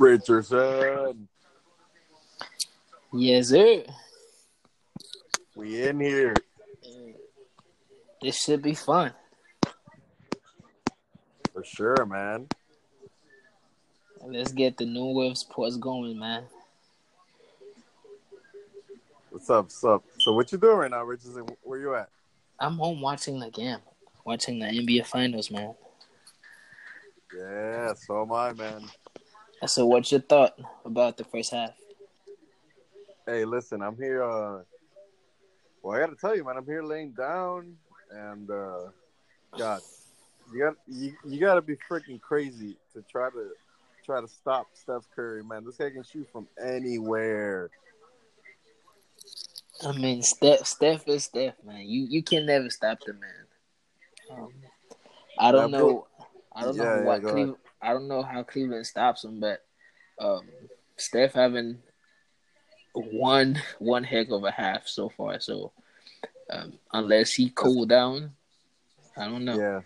Richardson. Yes, sir. We in here. This should be fun. For sure, man. Let's get the new wave sports going, man. What's up? What's up? So what you doing right now, Richardson? Where you at? I'm home watching the game, watching the NBA Finals, man. Yeah, so am I, man. So, what's your thought about the first half? Hey, listen, I'm here. Uh, well, I got to tell you, man, I'm here laying down, and uh, God, you got you, you got to be freaking crazy to try to try to stop Steph Curry, man. This guy can shoot from anywhere. I mean, Steph, Steph is Steph, man. You you can never stop the man. Um, I don't Yeah, know. bro. I don't Yeah, know yeah, what Cleveland. I don't know how Cleveland stops him, but um, Steph having one one heck of a half so far. So um, unless he cool down, I don't know. Yeah.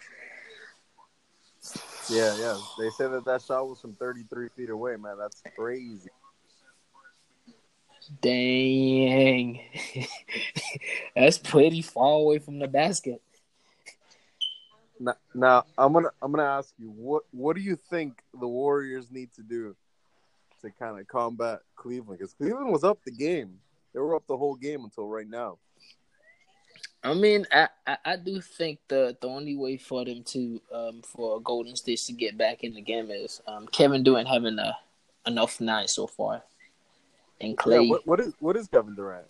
Yeah, yeah. They said that that shot was from 33 feet away, man. That's crazy. Dang, that's pretty far away from the basket. Now, now I'm gonna I'm gonna ask you what what do you think the Warriors need to do to kind of combat Cleveland? Because Cleveland was up the game. They were up the whole game until right now. I mean, I, I, I do think the the only way for them to um for Golden State to get back in the game is um Kevin Durant having a enough night so far, and Klay. Yeah, what, what is what is Kevin Durant?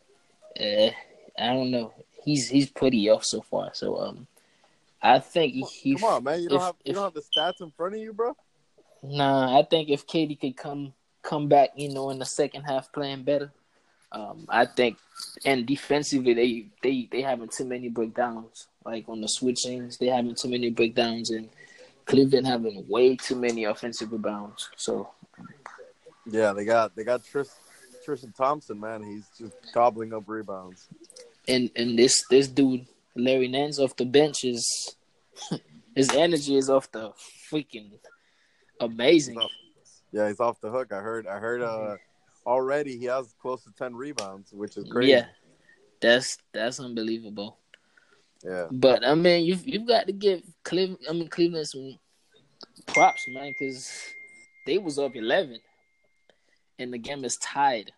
uh, I don't know. He's he's pretty off so far. So um, I think he. Come on, man. You don't if- have you if- don't have the stats in front of you, bro. Nah, I think if KD could come come back, you know, in the second half playing better, um, I think and defensively they they they having too many breakdowns. Like on the switchings, they having too many breakdowns, and Cleveland having way too many offensive rebounds. So Yeah, they got they got Tris, Tristan Thompson, man. He's just gobbling up rebounds. and and this this dude Larry Nance off the bench is his energy is off the freaking amazing. He's off- Yeah, he's off the hook. I heard. I heard. Uh, already he has close to ten rebounds, which is crazy. Yeah, that's that's unbelievable. Yeah. But I mean, you've you've got to give Cleveland. I mean, Cleveland some props, man, because they was up eleven, and the game is tied.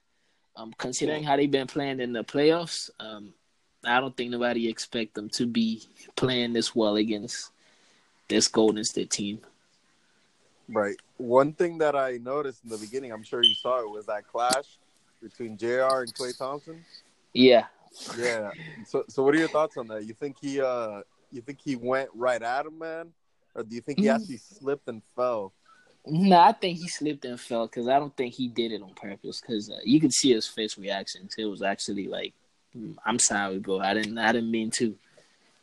Um, considering how they've been playing in the playoffs, um, I don't think nobody expect them to be playing this well against this Golden State team. Right. One thing that I noticed in the beginning, I'm sure you saw it, was that clash between Jr. and Klay Thompson. Yeah, Yeah. so, so what are your thoughts on that? You think he, uh, you think he went right at him, man, or do you think he Mm. actually slipped and fell? no, I think he slipped and fell because I don't think he did it on purpose. Because uh, you could see his face reactions. It was actually like, "Mm, "I'm sorry, bro. I didn't. I didn't mean to."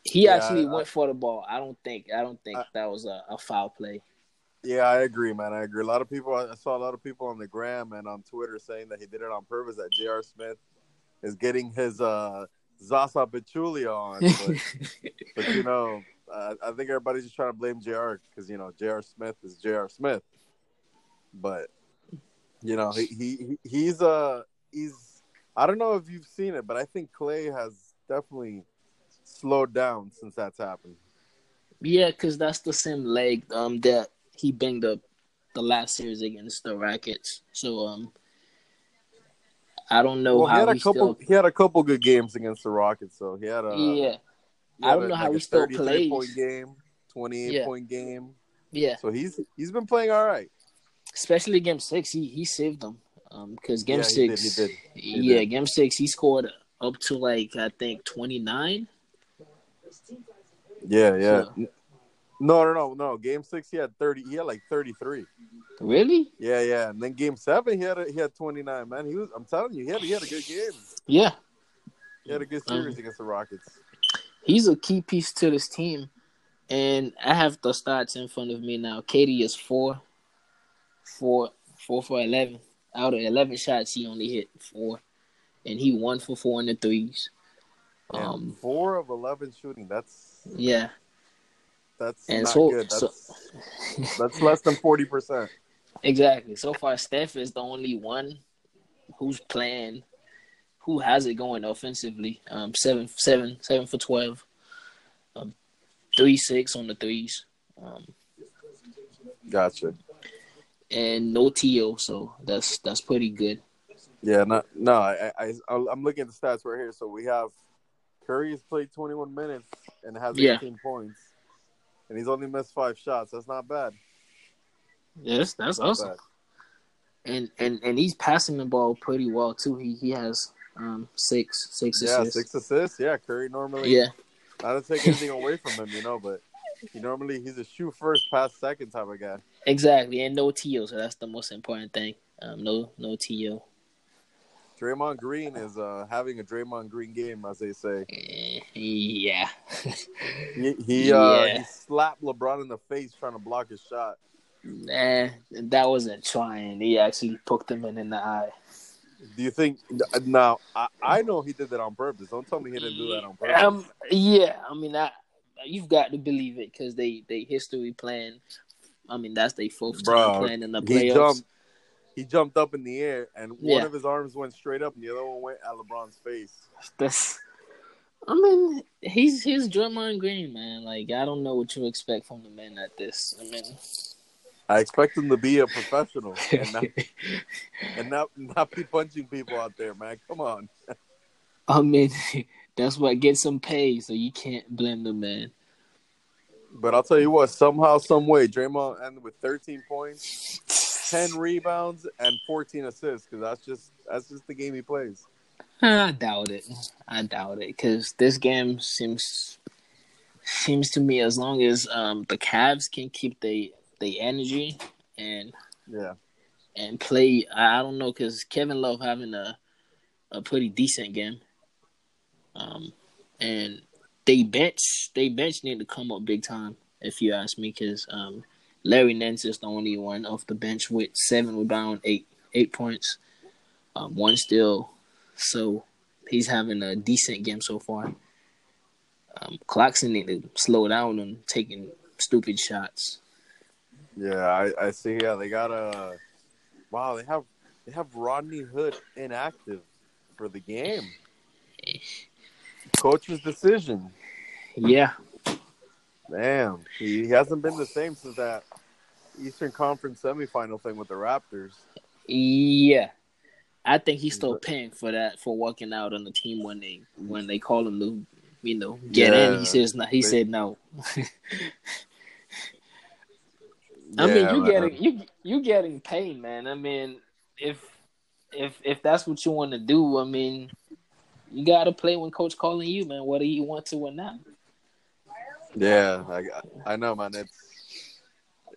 He Yeah, actually I- went for the ball. I don't think. I don't think I- that was a, a foul play. Yeah, I agree, man. I agree. A lot of people, I saw a lot of people on the gram and on Twitter saying that he did it on purpose. That J.R. Smith is getting his uh, Zaza Pachulia on, but, but you know, uh, I think everybody's just trying to blame J.R. because you know J.R. Smith is J.R. Smith. But you know, he, he he's uh he's I don't know if you've seen it, but I think Klay has definitely slowed down since that's happened. Yeah, because that's the same leg um that he banged up the last series against the Rockets. So um, I don't know Well, he how had a he couple. still. He had a couple good games against the Rockets, so he had a yeah, he I don't a- know how like he still 33 plays. point game, twenty eight Yeah. point game. yeah. So he's he's been playing all right. Especially game six, he he saved them. Um, because game Yeah, he did, six, he did. He yeah, did. game six, he scored up to like I think twenty nine. Yeah, yeah. So- No, no, no, no. Game six, he had thirty. He had like thirty three. Really? Yeah, yeah. And then game seven, he had a, he had twenty nine. Man, he was. I'm telling you, he had he had a good game. Yeah, He had a good Uh-huh. series against the Rockets. he's a key piece to this team. And I have the stats in front of me now. KD is four, four, four for eleven. Out of eleven shots, he only hit four, and he won for four in the threes. Um, four of eleven shooting. That's yeah, that's And not so- good. That's so- that's less than forty percent. Exactly. So far, Steph is the only one who's playing, who has it going offensively. Um, seven, seven, seven for twelve, um, three six on the threes. Um, Gotcha. And no TO, so that's that's pretty good. Yeah, no, no. I, I, I'm looking at the stats right here. So we have Curry has played 21 minutes and has Yeah. 18 points, and he's only missed five shots. That's not bad. Yes, that's Not awesome. bad. And and and he's passing the ball pretty well too. He he has um six six Yeah, assists. six assists. Yeah, Curry normally. Yeah, Not to take anything away from him, you know, but he normally he's a shoot first, pass second type of guy. exactly. And no TO, so that's the most important thing. Um, no no TO. Draymond Green is uh, having a Draymond Green game, as they say. Eh, yeah. He he, uh, Yeah. he slapped LeBron in the face trying to block his shot. Nah, that wasn't trying. He actually poked him in, in the eye. Do you think now? I, I know he did that on purpose. Don't tell me he didn't do that on purpose. Um, yeah, I mean, I, you've got to believe it because they they history playing. I mean, that's their fourth time playing in the he playoffs. jumped. He jumped up in the air, and one Yeah. of his arms went straight up, and the other one went at LeBron's face. That's, I mean, he's he's Draymond Green, man. Like, I don't know what you expect from the man at this. I mean, I expect him to be a professional and not, and not not be punching people out there, man. Come on. I mean, that's what gets him paid, so you can't blame the man. But I'll tell you what, somehow, some way, Draymond ended with 13 points, 10 rebounds, and 14 assists. Because that's just that's just the game he plays. I doubt it. I doubt it because this game seems seems to me as long as um the Cavs can keep the the energy and Yeah, and play. I, I don't know because Kevin Love having a a pretty decent game. Um, and they bench they bench need to come up big time if you ask me because um Larry Nance is the only one off the bench with seven rebound, eight eight points, um, one steal. So he's having a decent game so far. Um, Clarkson need to slow down on taking stupid shots. yeah, I, I see. Yeah, they got a wow. They have they have Rodney Hood inactive for the game. Coach's decision. Yeah, Man, he, hasn't been the same since that Eastern Conference semifinal thing with the Raptors. Yeah, I think he's still paying for that for walking out on the team when they when they call him to you know get in. He says no. He They- said no. I mean, you getting you you getting paid, man. I mean, if if if that's what you want to do, I mean, you got to play when coach calling you, man. Whether you want to or not. Yeah, I, I know, man. It's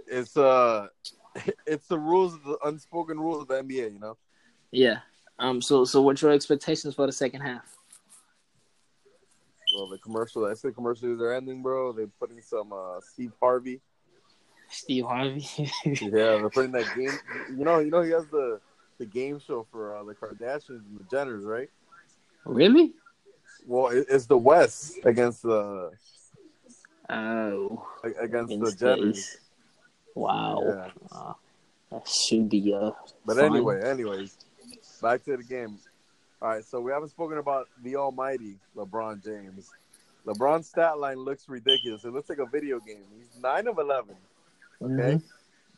it's uh it's the rules, of the unspoken rules of the NBA. You know. Yeah. Um. So so what's your expectations for the second half? Well, the commercial, I said commercials are ending, bro. They're putting some uh, Steve Harvey. Steve Harvey. Yeah, they're putting that game. You know, you know, he has the the game show for uh, the Kardashians and the Jenners, right? Really? Well, it's the West against the Oh. against the against Jenners. these. Wow. Yeah. Uh, that should be uh But fun. anyway, anyways, back to the game. All right, so we haven't spoken about the almighty LeBron James. LeBron's stat line looks ridiculous. It looks like a video game. He's nine of eleven, okay, Mhm.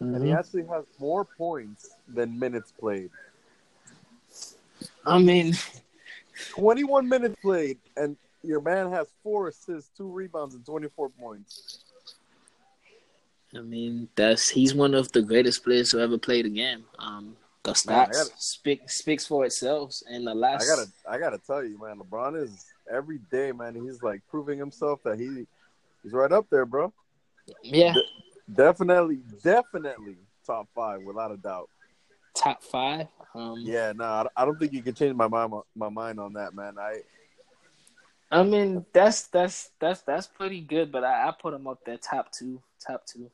and he Mhm. actually has more points than minutes played. I mean, Twenty-one minutes played, and your man has four assists, two rebounds, and twenty-four points. I mean that's he's one of the greatest players to ever play the game. Um, the stats Man, speak speaks for itself. And the last, I gotta, I gotta tell you, man, LeBron is every day, man. He's like proving himself that he, he's right up there, bro. yeah, Definitely, definitely top five without a doubt. Top five. Um, Yeah, no, I- don't think you can change my mind, my mind on that, man. I I mean that's that's that's that's pretty good, but I, I put him up there top two, top two.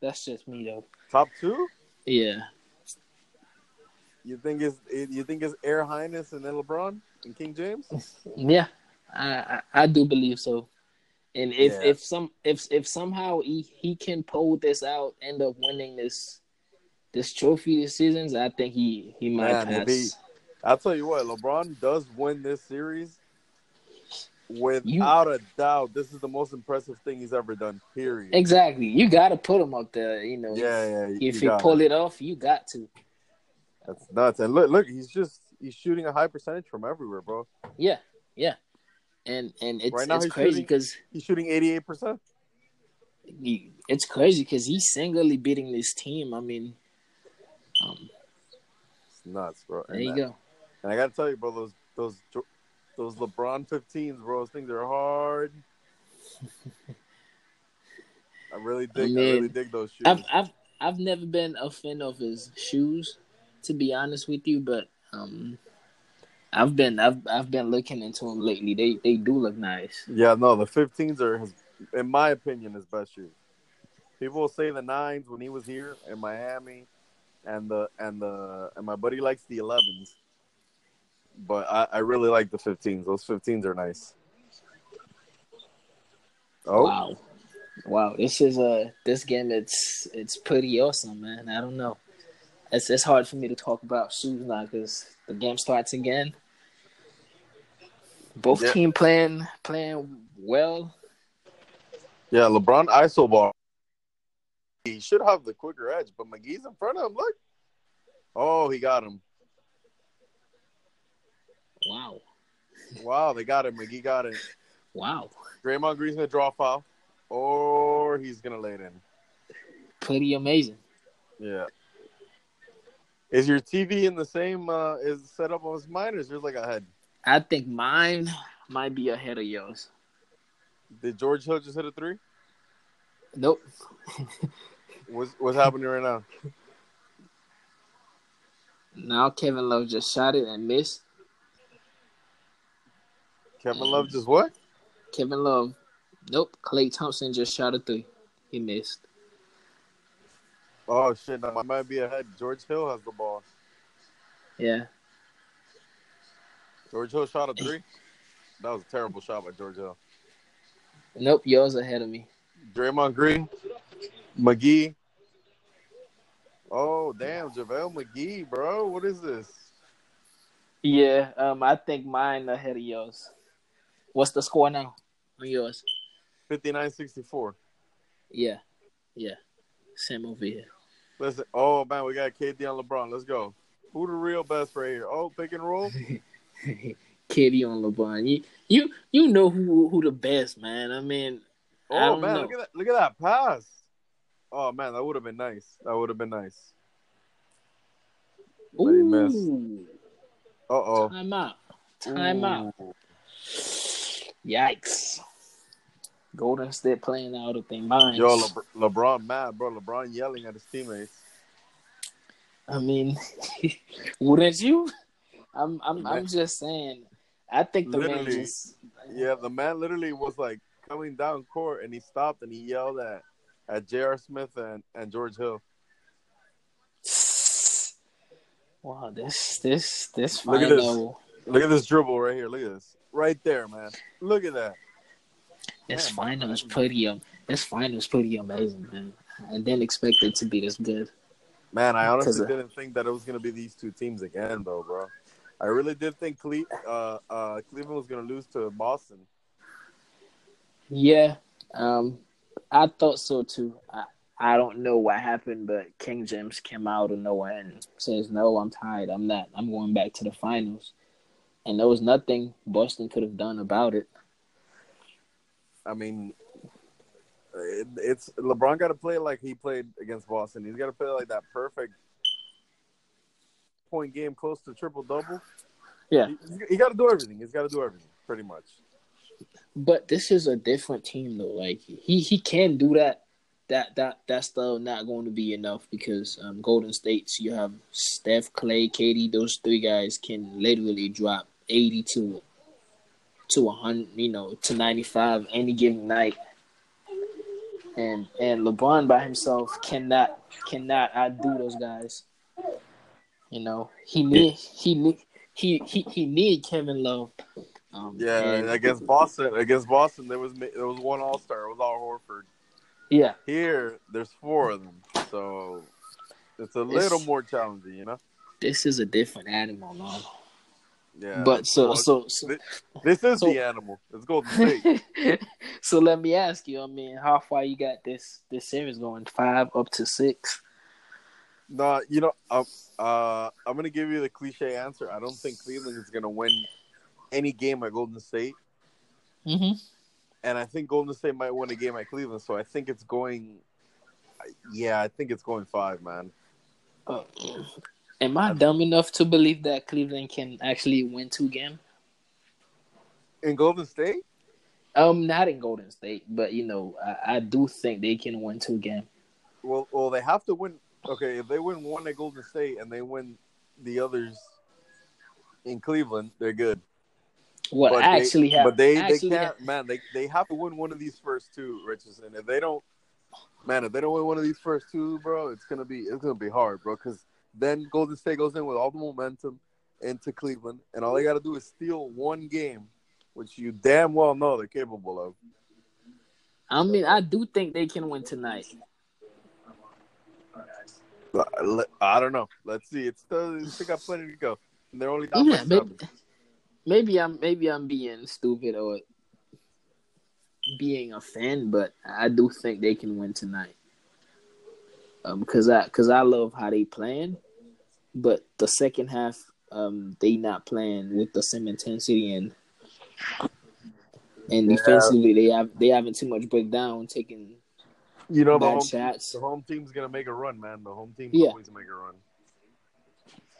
That's just me though. top two. Yeah, You think it's you think it's Air Highness and then LeBron and King James? yeah, I I, I do believe so. And if Yeah. if some if if somehow he, he can pull this out, end up winning this this trophy this season, I think he he might Man, pass. he- I'll tell you what, LeBron does win this series. Without a doubt, this is the most impressive thing he's ever done. Period. Exactly. You got to put him up there. You know. Yeah, yeah. If you you pull it. it off, you got to. That's nuts. And look, look, he's just he's shooting a high percentage from everywhere, bro. Yeah, yeah. And and it's Right now it's crazy because He's shooting eighty eight percent. it's crazy because he's singly beating this team. I mean, um, It's nuts, bro. there and, you uh, go. And I gotta tell you, bro, those those those LeBron 15s, bro, those things are hard. I really dig. I, mean, really dig those shoes. I've I've I've never been a fan of his shoes, to be honest with you, but um, I've been I've I've been looking into them lately. They they do look nice. Yeah, no, the 15s are, his, in my opinion, his best shoes. People will say the nines when he was here in Miami, and the and the and my buddy likes the 11s, but I, I really like the 15s. Those 15s are nice. Oh, Wow, wow. This is a this game. It's it's pretty awesome, man. I don't know. It's it's hard for me to talk about shoes now because the game starts again. Both Yeah. team playing playing well. yeah, LeBron ISO ball. He should have the quicker edge, but McGee's in front of him. Look. Oh, he got him. Wow, Wow, they got him. McGee got it. wow. Draymond Green's gonna draw a foul, or he's gonna lay it in. Pretty amazing. Yeah. Is your TV in the same uh is set up as mine or is yours like a head? I think mine might be ahead of yours. Did George Hill just hit a three? Nope. What's what's happening right now? Now Kevin Love just shot it and missed. Kevin Love just what? Kevin Love. Nope. Klay Thompson just shot a three. He missed. Oh shit, no, I might be ahead. George Hill has the ball. Yeah. George Hill shot a three. That was a terrible shot by George Hill. Nope. Yours ahead of me. Draymond Green, McGee. Oh damn, JaVale McGee, bro. What is this? Yeah. Um. I think mine ahead of yours. What's the score now on yours? 59-64. Yeah. Yeah. Same over here. Listen, oh man, we got KD on LeBron. Let's go. Who the real best right here? Oh, pick and roll. KD on LeBron. You you you know who who the best man. I mean, I Oh don't man, know. look at that! Look at that pass. Oh man, that would have been nice. That would have been nice. But he missed. Ooh. Uh oh. Time out. Time out. Yikes. Golden State playing out of their minds. Yo, Le- LeBron mad, bro. LeBron yelling at his teammates. I mean, wouldn't you? I'm I'm I'm just saying. I think the man just Yeah, the man literally was like coming down court and he stopped and he yelled at at J.R. Smith and, and George Hill. Wow, this this this Look at this. final Look at this dribble right here. Look at this. Right there, man. Look at that. this Man, final is pretty um this final is pretty amazing, man. I didn't expect it to be this good. Man, I honestly uh, didn't think that it was gonna be these two teams again, though, bro. I really did think Cle- uh, uh, Cleveland was gonna lose to Boston. Yeah, um, I thought so too. I, I don't know what happened, but King James came out of nowhere and says, "No, I'm tired. I'm not. I'm going back to the finals." And there was nothing Boston could have done about it. I mean, it, it's LeBron got to play like he played against Boston. He's got to play like that perfect point game, close to triple double. Yeah. he, he got to do everything. He's got to do everything, pretty much. But this is a different team, though. Like he he can do that. That that that's still not going to be enough because um, Golden State's you have Steph, Klay, KD. Those three guys can literally drop eighty to to hundred, you know, to ninety five any given night. And and LeBron by himself cannot cannot outdo those guys. You know he need he need he he he need Kevin Love. Um, Yeah, against Boston, against Boston, there was there was one All Star. It was Al Horford. yeah. Here, there's four of them. So It's a little more challenging, you know. This is a different animal, man. Yeah. But so Well, so so thi- this is so- the animal. It's Golden State. so let me ask you. I mean, how far you got this this series going? Five up to six. no, you know, um, uh, I'm gonna give you the cliche answer. I don't think Cleveland is gonna win any game at Golden State, Mm-hmm. and I think Golden State might win a game at Cleveland. So I think it's going. Yeah, I think it's going five, man. Uh, am I dumb enough to believe that Cleveland can actually win two games? In Golden State, Um, not in Golden State, but you know, I, I do think they can win two games. well, well, they have to win. Okay, if they win one at Golden State and they win the others in Cleveland, they're good. What But they- actually have, but they actually they can't, man. They they have to win one of these first two, Richardson. If they don't, man, if they don't win one of these first two, bro, it's gonna be it's gonna be hard, bro. Because then Golden State goes in with all the momentum into Cleveland, and all they got to do is steal one game, which you damn well know they're capable of. I mean, I do think they can win tonight. I- don't know. Let's see. It's still they still got plenty to go. And they're only down Yeah, maybe, seven. maybe I'm maybe I'm being stupid or being a fan, but I do think they can win tonight. Um, because I because I love how they playing, but the second half, um, they not playing with the same intensity and and Yeah. defensively they have they having too much breakdown, taking You know the home, shots. the home team's gonna make a run, man. The home team Yeah. always make a run.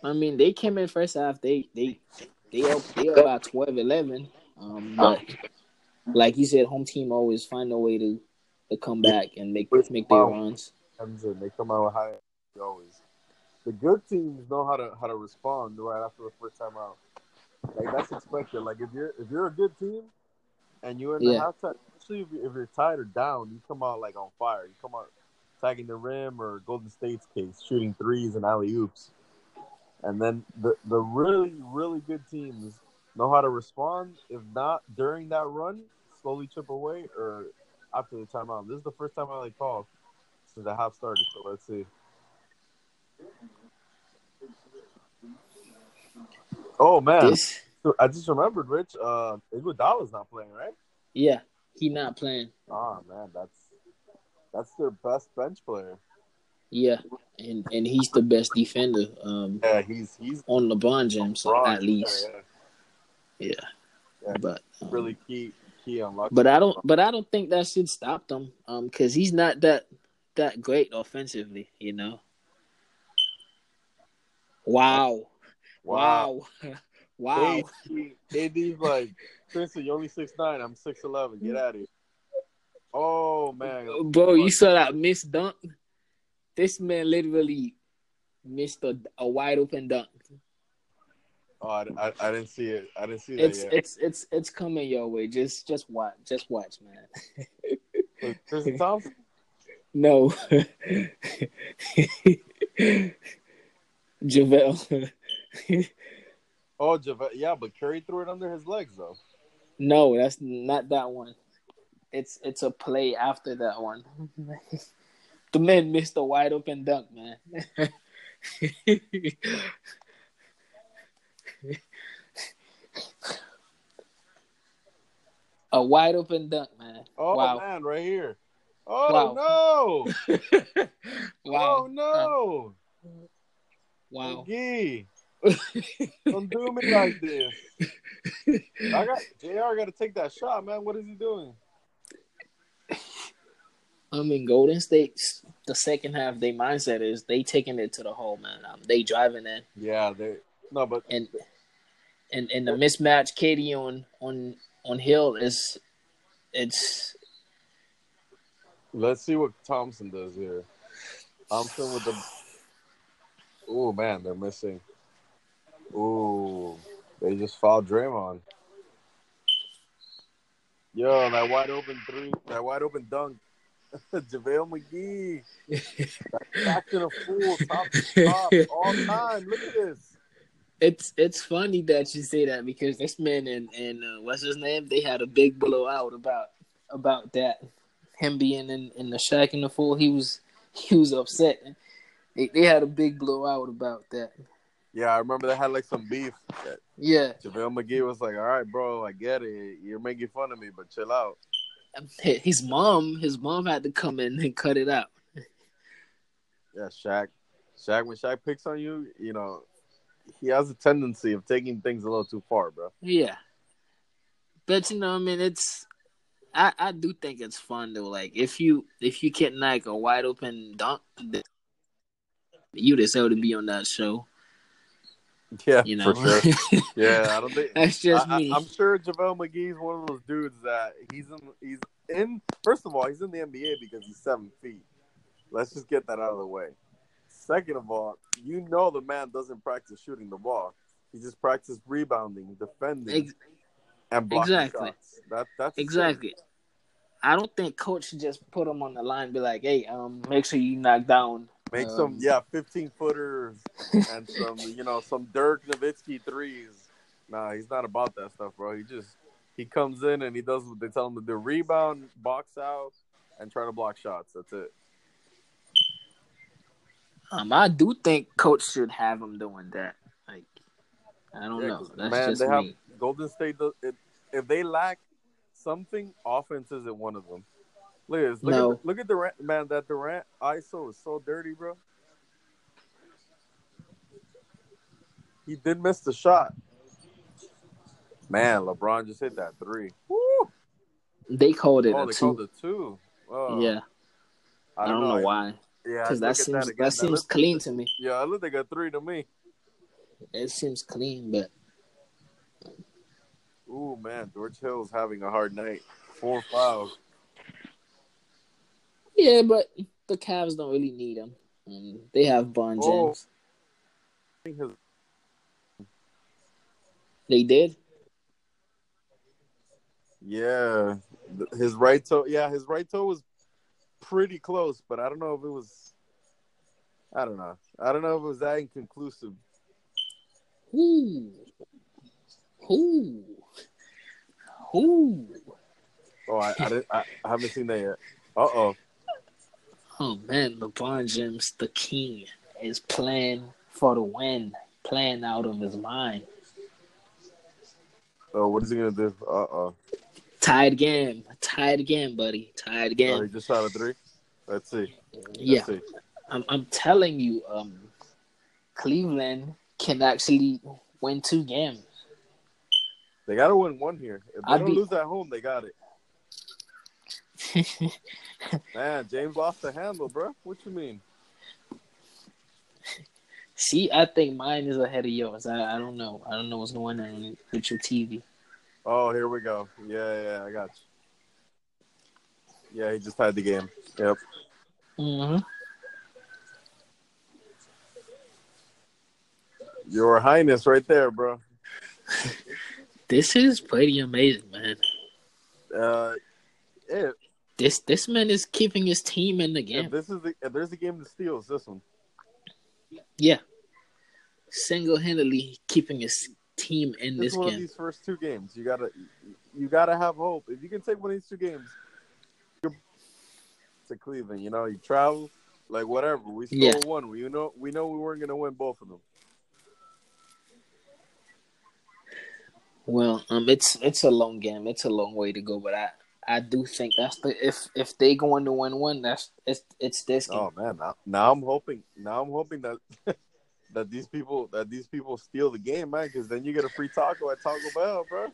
I mean, they came in first half. They they they up they up by 12, 11. Um, but like you said, home team always find a way to to come back and make make their runs. comes in. They come out with high energy always. The good teams know how to how to respond right after the first time out. Like that's expected. Like if you're if you're a good team and you're in the Yeah. halftime, especially if, you, if you're tied or down, you come out like on fire. You come out tagging the rim or Golden State's case, shooting threes and alley oops. And then the the really really good teams know how to respond. If not during that run, slowly chip away or after the timeout. This is the first time I like called since the half started. So let's see. Oh man, This, I just remembered, Rich. Uh, Iguodala's not playing, right? yeah, he not playing. Oh man, that's that's their best bench player. Yeah, and and he's the best defender um Yeah, he's he's on LeBron James so at least. yeah, Yeah, Yeah. but um, really key key on luck. But I don't. But I don't think that should stop them. Um, because he's not that that great offensively. You know. Wow! Wow! wow! AD, AD's like, Tristan, you're only six nine. I'm six eleven. Get out of here. Oh man, Bro, you saw that missed dunk. This man literally missed a, a wide open dunk. Oh, I, I, I didn't see it. I didn't see that It's yet. it's it's it's coming your way. Just just watch. Just watch, man. Was Tristan Thompson. No. JaVale. Oh, Java- yeah, but Curry threw it under his legs though. No, that's not that one. It's it's a play after that one. the man missed a wide open dunk, man. a wide open dunk, man. Oh wow. man, right here. Oh no! wow. Oh no! Wow. McGee, don't do me like this. I got Jr. Got to take that shot, man. What is he doing? I'm in Golden State's the second half. Their mindset is they taking it to the hole, man. Um, they driving in, Yeah, they no, but and and and the mismatch, Katie on on on Hill is it's let's see what Thompson does here. Thompson with the. Oh man, they're missing. Ooh, they just fouled Draymond. Yo, that wide open three, that wide open dunk. JaVale McGee. Back to the full top to top all time. Look at this. it's it's funny that you say that because this man and and uh, what's his name? They had a big blowout about about that. Him being in in the Shaqtin' a Fool, he was he was upset. They, they had a big blowout about that. Yeah, I remember they had like some beef. Yeah. JaVale McGee was like, "All right, bro, I get it. You're making fun of me, but chill out." His mom, his mom had to come in and cut it out. Yeah, Shaq. Shaq, when Shaq picks on you, you know, he has a tendency of taking things a little too far, bro. Yeah. But you know, I mean, it's I I do think it's fun though. Like if you if you get like a wide open dunk, you deserve to be on that show. Yeah, You know, for sure. Yeah, I don't think that's just I, me. I, am sure JaVale McGee's one of those dudes that he's in. He's in. First of all, he's in the NBA because he's seven feet. Let's just get that out of the way. Second of all, you know the man doesn't practice shooting the ball. He just practices rebounding, defending, Ex- and blocking exactly. shots. That that's exactly. I don't think coach should just put him on the line, and be like, "Hey, um, make sure you knock down." Make um, some yeah, fifteen footers and some you know some Dirk Nowitzki threes. Nah, he's not about that stuff, bro. He just he comes in and he does what they tell him to do: rebound, box out, and try to block shots. That's it. Um, I do think coach should have him doing that. Like, I don't Yeah, know. 'cause, That's man, just they have me. Golden State. Does, it, if they lack something, offense isn't one of them. Look at this. Look No. at the, look at Durant, man. That Durant ISO is so dirty, bro. He did miss the shot. Man, LeBron just hit that three. Woo! They called it Oh, a they two. called it two. Oh, yeah, I don't, know, I- why. Yeah, Because that seems that, again. seems looks- clean to me. Yeah, it looked like a three to me. It seems clean, but Ooh, man, George Hill's having a hard night. Four fouls. Yeah, but the Cavs don't really need him. Um, they have Bon Oh. James. His- They did. Yeah, his right toe. Yeah, his right toe was pretty close, but I don't know if it was. I don't know. I don't know if it was that inconclusive. Who? Who? Who? Oh, I I, didn't, I, I haven't seen that yet. Uh oh. Oh man, LeBron James, the king, is playing for the win, playing out of his mind. Oh, what is he gonna do? Uh oh. Tied game, tied again, buddy, tied game. Oh, again. he just shot a three. Let's see. Let's yeah, see. I'm, I'm telling you, um, Cleveland can actually win two games. They gotta win one here. If they I'd don't be- lose at home, they got it. Man, James lost the handle, bro. What you mean? See, I think mine is ahead of yours. I, I don't know. I don't know what's going on with your TV. Oh, here we go. Yeah, yeah, I got you. Yeah, he just tied the game. Yep. Mm-hmm. Your Highness, right there, bro. This is pretty amazing, man. Uh, if, This this man is keeping his team in the game. if this is the if there's a game to steal, it's this one. Yeah. Single handedly keeping his team in This this is one of game. these first two games. You gotta you gotta have hope. If you can take one of these two games, you're to Cleveland. You know, you travel, like whatever. We stole Yeah. one. We know we know we weren't gonna win both of them. Well, um, it's it's a long game. It's a long way to go, but I I do think that's the if if they going to win one, that's it's it's this game. Oh man, now, now I'm hoping. Now I'm hoping that that these people that these people steal the game, man. Because then you get a free taco at Taco Bell, bro.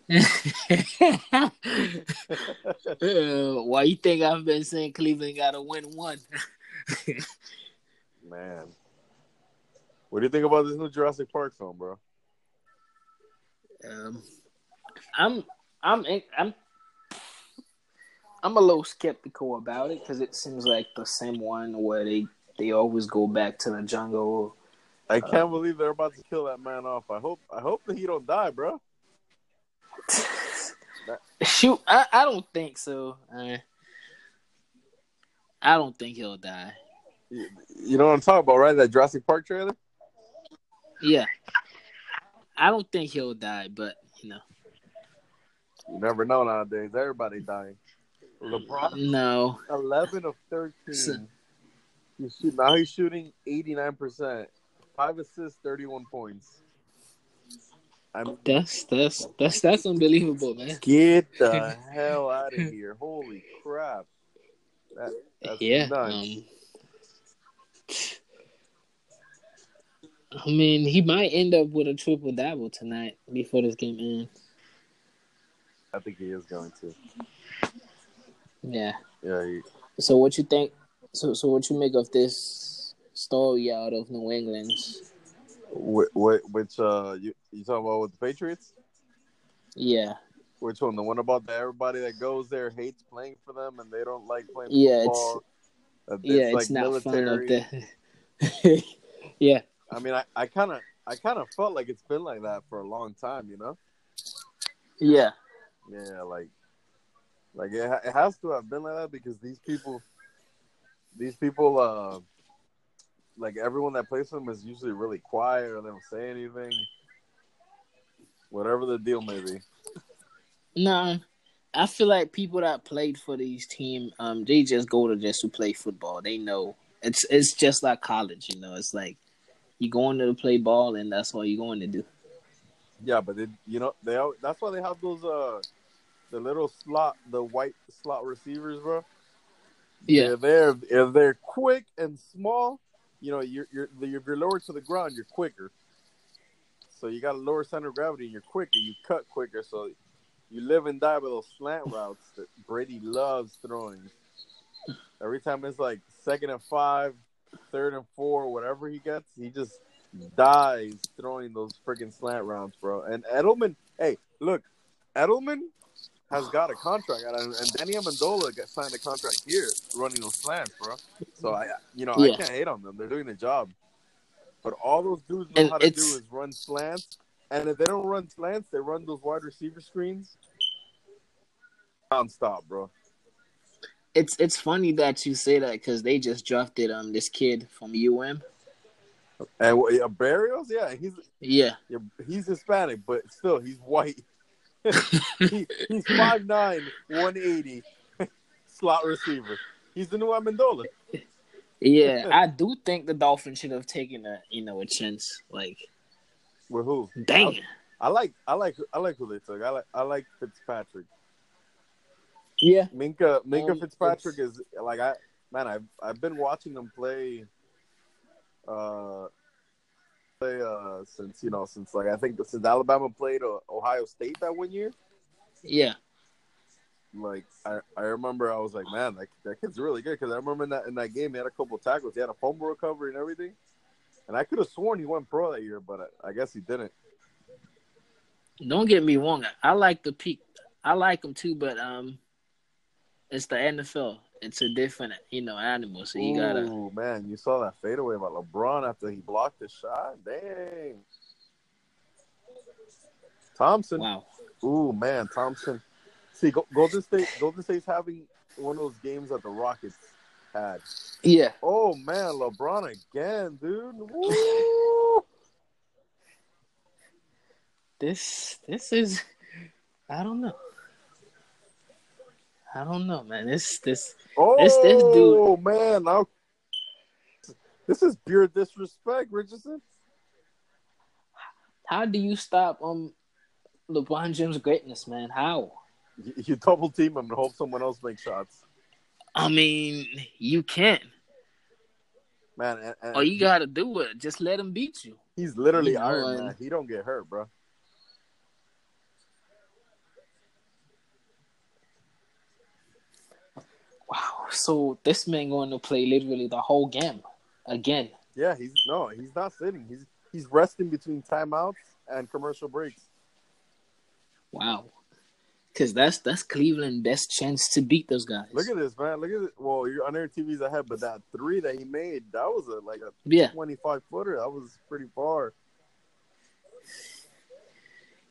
Uh, why you think I've been saying Cleveland got to win one? Man, what do you think about this new Jurassic Park film, bro? Um, I'm I'm I'm I'm a little skeptical about it because it seems like the same one where they they always go back to the jungle. I can't believe they're about to kill that man off. I hope I hope that he don't die, bro. Shoot, I, I don't think so. Uh, I don't think he'll die. You, you know what I'm talking about, right? That Jurassic Park trailer. Yeah, I don't think he'll die, but you know, You never know nowadays. Everybody dying. LeBron, no. 11 of 13. So- He's shoot, now he's shooting eighty nine percent, five assists, thirty one points. I'm That's that's that's that's unbelievable, man. get the hell out of here! Holy crap! That, that's yeah. Um, I mean, he might end up with a triple double tonight before this game ends. I think he is going to. Yeah. Yeah, he, So what you think? So so what you make of this story out of New England? Wh- wh- which uh you you talking about with the Patriots? Yeah. Which one? The one about the everybody that goes there hates playing for them and they don't like playing Yeah, it's- football. Uh, yeah, it's not fun up there. yeah. I mean, I I kind of I kind of felt like it's been like that for a long time, you know? Yeah. Yeah, like like it, it has to have been like that because these people, these people, uh, like everyone that plays for them is usually really quiet or they don't say anything. Whatever the deal may be. Nah. I feel like people that played for these team, um, they just go to just to play football. They know it's it's just like college, you know. It's like you're going to play ball, and that's all you're going to do. Yeah, but they, you know, they that's why they have those uh the little slot, the white slot receivers, bro. Yeah, If they're if they're quick and small, you know, you're you're if you're lower to the ground, you're quicker. So you got a lower center of gravity, and you're quicker. You cut quicker, so you live and die by those slant routes that Brady loves throwing. Every time it's like second and five, third and four, whatever he gets, he just dies throwing those freaking slant routes, bro. And Edelman, hey, look, Edelman has got a contract, and, and Danny Amendola got signed a contract here running those slants, bro. So I, you know, Yeah. I can't hate on them; they're doing the job. But all those dudes know And how to do is run slants, and if they don't run slants, they run those wide receiver screens nonstop, bro. it's it's funny that you say that because they just drafted um this kid from UM. And uh, Berrios, yeah, he's yeah, he's Hispanic, but still he's white. He, he's 5'9", 180, slot receiver. He's the new Amendola. yeah. I do think the Dolphins should have taken a you know a chance. Like, With who? dang. I like I like I like who they took. I like I like Fitzpatrick. Yeah, Minkah Minkah Um, Fitzpatrick is like I man I've I've been watching them play uh uh since you know since like I think since Alabama played uh, Ohio State that one year. yeah, Like I, I remember I was like man that, that kid's really good because I remember in that in that game he had a couple tackles he had a fumble recovery and everything and I could have sworn he went pro that year but I, I guess he didn't. Don't get me wrong. I like the peak. I like them too, but um, it's the NFL. It's a different you know animal. So you gotta. Oh man, you saw that fadeaway by LeBron after he blocked the shot. Dang. Thompson. Wow. Ooh, man, Thompson. See, Golden State. Golden State's having one of those games that the Rockets had. Yeah. Oh man, LeBron again, dude. Woo! This this is. I don't know. I don't know, man. This this Oh This- this dude- Oh man, now this is pure disrespect, Richardson. how do you stop um LeBron James' greatness, man? How? You, you double team him and hope someone else makes shots, I mean, you can't. man. And, and All you gotta do it. Just let him beat you. He's literally You know, Iron Man. He don't get hurt, bro. Wow. So this man going to play literally the whole game again. Yeah, he's no, he's not sitting. He's he's resting between timeouts and commercial breaks. Wow. Cause that's that's Cleveland' best chance to beat those guys. Look at this, man. Look at it. Well, you're on their TVs ahead, but that three that he made, that was a like a yeah, 25 footer. That was pretty far.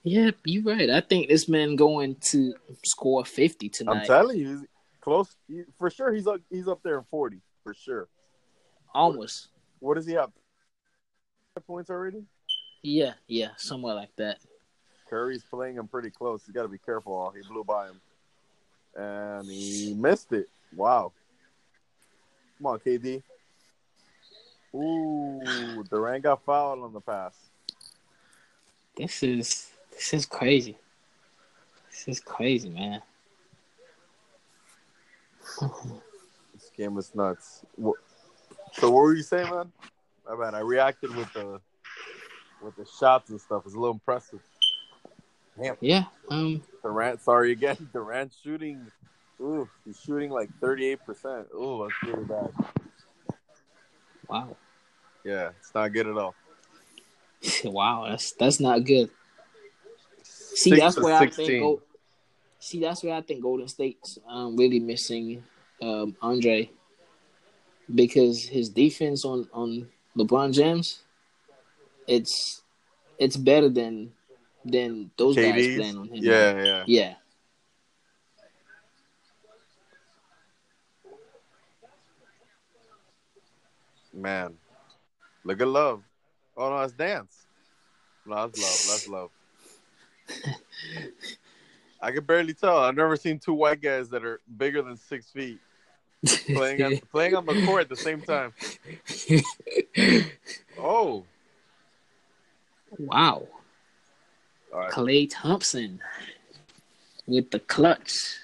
yeah, you're right. I think this man going to score fifty tonight. I'm telling you, close. For sure, he's up. He's up there in 40 for sure. Almost. What does he have? Points already. Yeah, yeah, somewhere like that. Curry's playing him pretty close. He's got to be careful. Oh, he blew by him, and he missed it. Wow. Come on, KD. Ooh, Durant got fouled on the pass. This is this is crazy. This is crazy, man. This game is nuts. So what were you saying, man? My bad. I reacted with the with the shots and stuff. It was a little impressive. Damn, Yeah. Um. Durant. Sorry again. Durant shooting. Ooh, he's shooting like thirty eight percent. Ooh, that's really bad. Wow. Yeah, it's not good at all. wow. That's that's not good. See, Six that's where I 16. think. See, that's where I think Golden State's um, really missing um, Andre because his defense on on LeBron James, it's it's better than than those guys KD's? playing on him. Yeah, yeah. Yeah. Man, look at love. Oh no, it's dance. No, that's love. That's love. I can barely tell. I've never seen two white guys that are bigger than six feet playing on, playing on the court at the same time. Oh, wow. right. Klay Thompson with the clutch.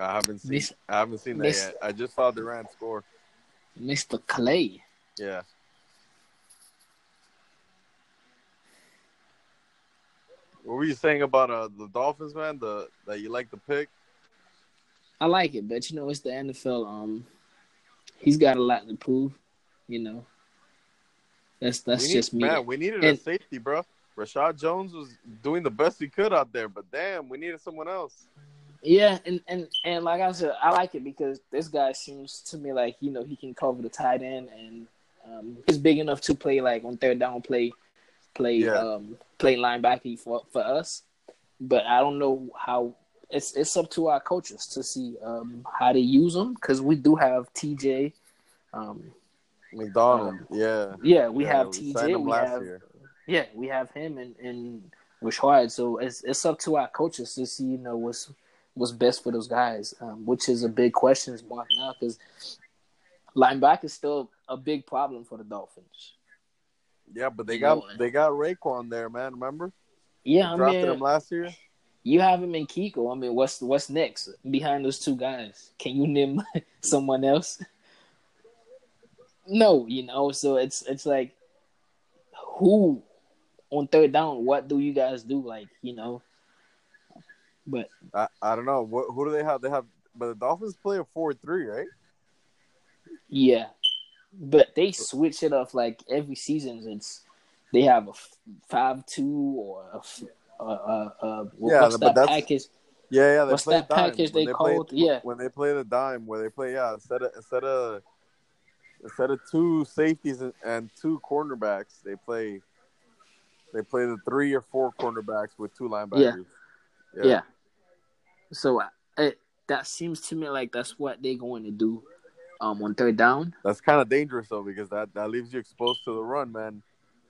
I haven't seen. Miss- I haven't seen that Miss- yet. I just saw Durant score. Mr. Klay. Yeah. What were you saying about uh, the Dolphins, man? The that you like the pick? I like it, but you know it's the NFL. Um, he's got a lot to prove. You know, that's that's need, just me. Man, we needed And- a safety, bro. Reshad Jones was doing the best he could out there, but damn, we needed someone else. Yeah, and, and and like I said, I like it because this guy seems to me like you know he can cover the tight end and um, he's big enough to play like on third down play, play Yeah. um play linebacker for for us. But I don't know how it's it's up to our coaches to see um how to use them because we do have TJ. Um, McDonald, yeah. yeah, we Yeah, have we TJ. him We have year. yeah, we have him and and Rashard. So it's it's up to our coaches to see you know what's what's best for those guys, um, which is a big question mark now because linebacker is still a big problem for the Dolphins. Yeah, but they got they got Raekwon there, man. Remember? Yeah, They I drafted mean, him last year. you have him in Kiko. I mean, what's what's next behind those two guys? Can you name someone else? No, you know. So it's it's like who on third down? What do you guys do? Like you know. But I, I don't know. What who do they have? They have but the Dolphins play a four three, right? Yeah, but they switch it up like every season. It's they have a five two or a, f- a, a, a Yeah, what's that package? Yeah, yeah. They What's play that dime. package When they play- called? Yeah. when they play the dime, where they play yeah instead of instead of instead of two safeties and, and two cornerbacks, they play they play the three or four cornerbacks with two linebackers. Yeah. Yeah. So uh, it, that seems to me like that's what they're going to do um, on third down. That's kind of dangerous though because that that leaves you exposed to the run, man.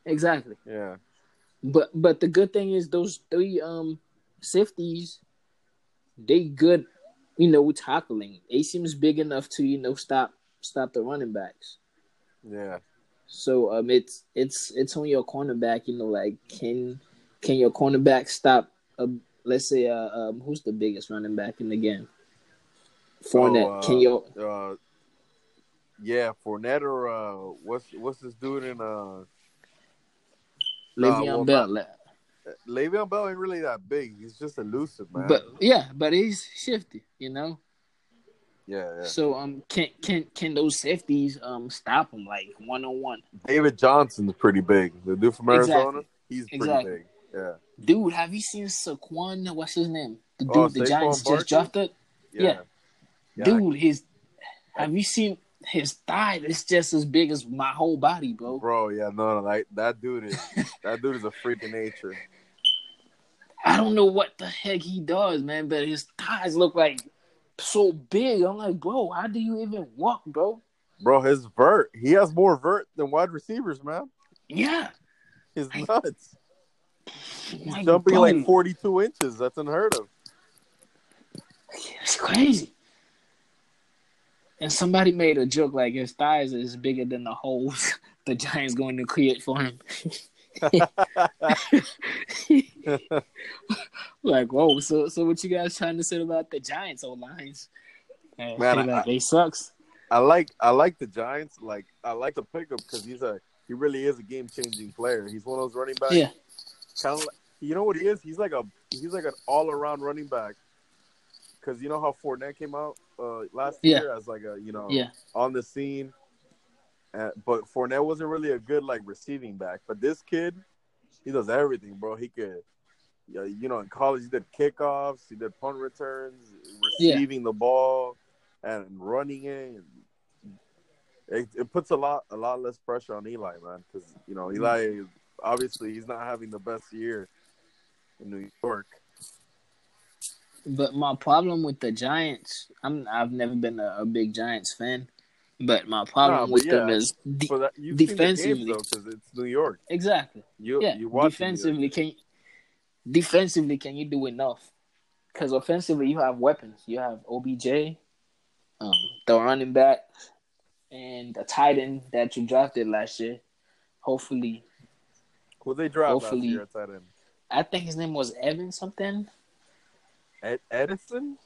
Exactly. Yeah. But but the good thing is those three um safeties, they good, you know, with tackling. They seems big enough to you know stop stop the running backs. Yeah. So um, it's it's it's on your cornerback. You know, like can can your cornerback stop? Uh, let's say, uh, um, who's the biggest running back in the game? Fournette. Oh, uh, can your Uh, yeah, Fournette or uh, what's what's this dude in uh, Le'Veon well, Bell? Le'Veon Bell ain't really that big. He's just elusive, man. But yeah, but he's shifty. You know. yeah, yeah. So um, can can can those safeties um stop him like one on one? David Johnson's pretty big. The dude from Arizona, Exactly. he's pretty Exactly. big. Yeah. Dude, have you seen Saquon? What's his name? The dude Oh, the Saquon Giants just drafted. Yeah. Yeah. Dude, his have you seen his thigh? is just as big as my whole body, bro. Bro, yeah, no, no, like that dude is that dude is a freak of nature. I don't know what the heck he does, man, but his thighs look like so big. I'm like, bro, how do you even walk, bro? Bro, his vert, he has more vert than wide receivers, man. Yeah, his nuts. He's jumping like 42 inches. That's unheard of. It's crazy. And somebody made a joke like his thighs is bigger than the holes the Giants going to create for him. like, whoa, so so what you guys trying to say about the Giants old lines? Man, Man, like, I- they sucks. I like I like the Giants. Like I like the pickup because he's a he really is a game changing player. He's one of those running backs. Yeah. Kind of like, you know what he is? He's like a he's like an all around running back. Because you know how Fournette came out uh, last Yeah. year as like a you know Yeah. on the scene, uh, but Fournette wasn't really a good like receiving back. But this kid, he does everything, bro. He could, yeah, you know, in college he did kickoffs, he did punt returns, Yeah. receiving the ball, and running it. It, it puts a lot a lot less pressure on Eli, man, because you know Eli obviously he's not having the best year in New York. But my problem with the Giants, I'm I've never been a, a big Giants fan, but my problem with them is de- that, defensively. because it's New York. exactly. You Yeah, you defensively can defensively can you do enough? Because offensively you have weapons. You have OBJ, um, the running back, and the tight end that you drafted last year. Hopefully, Who they draft last Hopefully- year at tight end? I think his name was Evan something. Ed- Edison?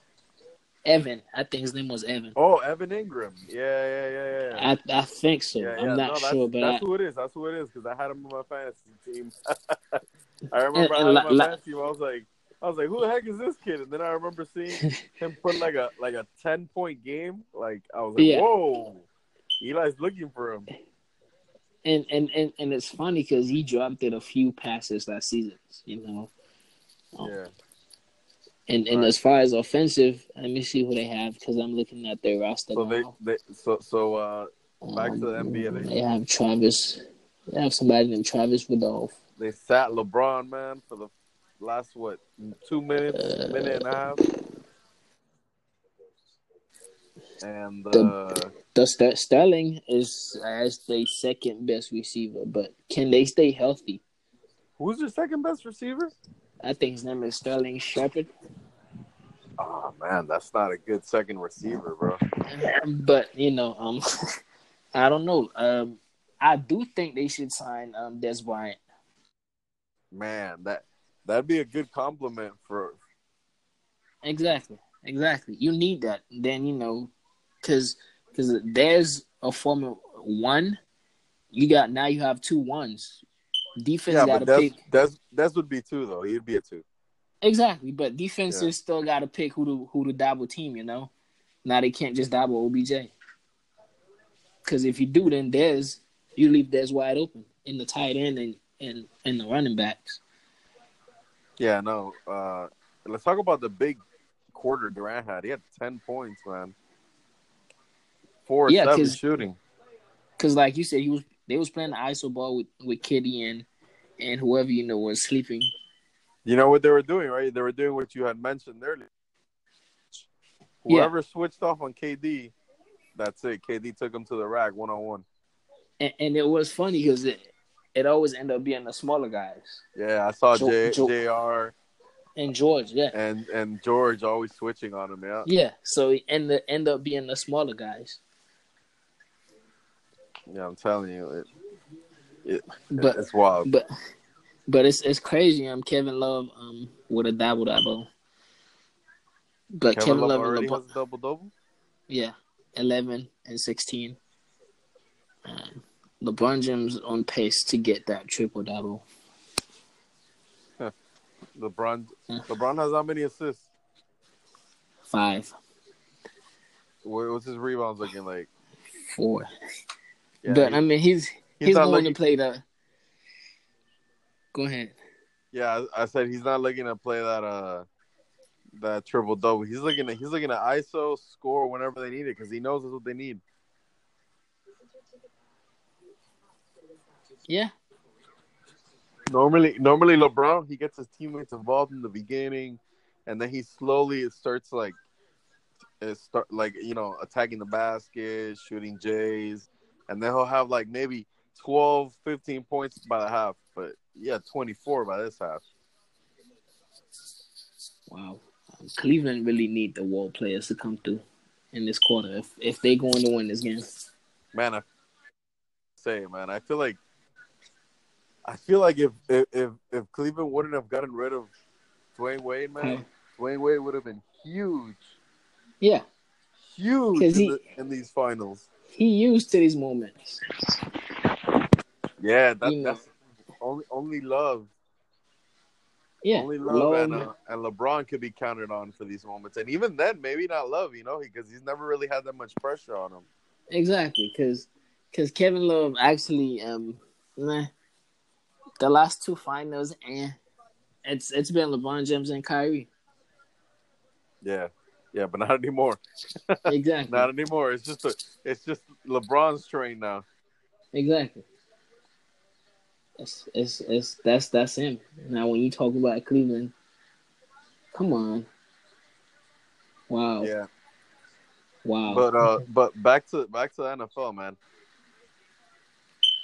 Evan, I think his name was Evan. Oh, Evan Engram. Yeah, yeah, yeah, yeah. I I think so. yeah, yeah. I'm not no, that's, sure, but that's I, who it is. That's who it is because I had him on my fantasy team. I remember And- I had him on my fantasy team. I was like, I was like, who the heck is this kid? And then I remember seeing him put like a like a ten point game. Like I was like, Yeah. whoa, Eli's looking for him. and and and, and it's funny because he dropped it a few passes last season. You know, Oh. Yeah. And and Right. as far as offensive, let me see who they have because I'm looking at their roster So they now. they so so uh back to the Um, NBA. They They have Travis. They have somebody named Travis Rudolph. they sat LeBron man for the last what two minutes, Uh, minute and a half. And uh, The- The Ster- Sterling is as the second best receiver, but can they stay healthy? who's your second best receiver? I think his name is Sterling Shepard. Oh man, that's not a good second receiver, bro. But you know, um, I don't know. Um, I do think they should sign um Dez Bryant. Man, that that'd be a good compliment for. Exactly, exactly. You need that. Then you know, because because there's a former one. You got now. You have two ones. Defense Yeah, got to pick Dez Dez would be two though. He'd be a two. Exactly. But defenses Yeah. still got to pick who to who to double team. You know, now they can't just double OBJ. Because if you do, then Dez you leave Dez wide open in the tight end and and and the running backs. Yeah, no. Uh, let's talk about the big quarter Durant had. He had ten points, man. Four Yeah, seven 'cause- shooting. Because like you said, he was they was playing the ISO ball with with Kitty and and whoever you know was sleeping. You know what they were doing, right? They were doing what you had mentioned earlier. Yeah. Whoever switched off on KD, that's it. KD took him to the rack one on one. And, it was funny because it it always ended up being the smaller guys. Yeah, I saw Jo- J- Jo- Jr. And George, yeah, and and George always switching on him. Yeah, yeah. So it ended end up being the smaller guys. yeah. I'm telling you, it, it, But it's wild. but but it's it's crazy. Um, Kevin Love um with a double double. But Kevin, Kevin, Love already LeBron, has double double. yeah, eleven and sixteen. Um, LeBron James on pace to get that triple double. LeBron. LeBron has how many assists? Five, What- What's his rebounds looking like? four. Yeah, but he- I mean, he's he's he's, going looking- to play the. Go ahead. yeah. I I said he's not looking to play that uh that triple double. He's looking to he's looking to ISO score whenever they need it because he knows that's what they need. Yeah, Normally, normally LeBron he gets his teammates involved in the beginning, and then he slowly starts like, it start like you know attacking the basket, shooting Jays, and then he'll have like maybe 12, 15 points by the half. But yeah, twenty four by this half. wow. Cleveland really need the wall players to come through. in this quarter if if they're going to win this game. Man, I say, man, I feel like I feel like if if if, Cleveland wouldn't have gotten rid of Dwyane Wade, man, uh-huh. Yeah. Dwyane Wade would have been huge, Yeah, huge in, he- the, in these finals. he used to these moments. Yeah, that, You know. that's only only love, Yeah, only love, Love- and uh, and LeBron could be counted on for these moments, and even then, maybe not love, you know, because he's never really had that much pressure on him. exactly. Because because Kevin Love actually um, nah, the last two finals and it's it's been LeBron James and Kyrie. Yeah, yeah, but not anymore. Exactly. Not anymore. It's just a, it's just LeBron's train now. Exactly. It's, it's, it's, that's that's him. Now, when you talk about Cleveland, come on. Wow. Yeah. Wow. But uh, but back to back to the NFL, man.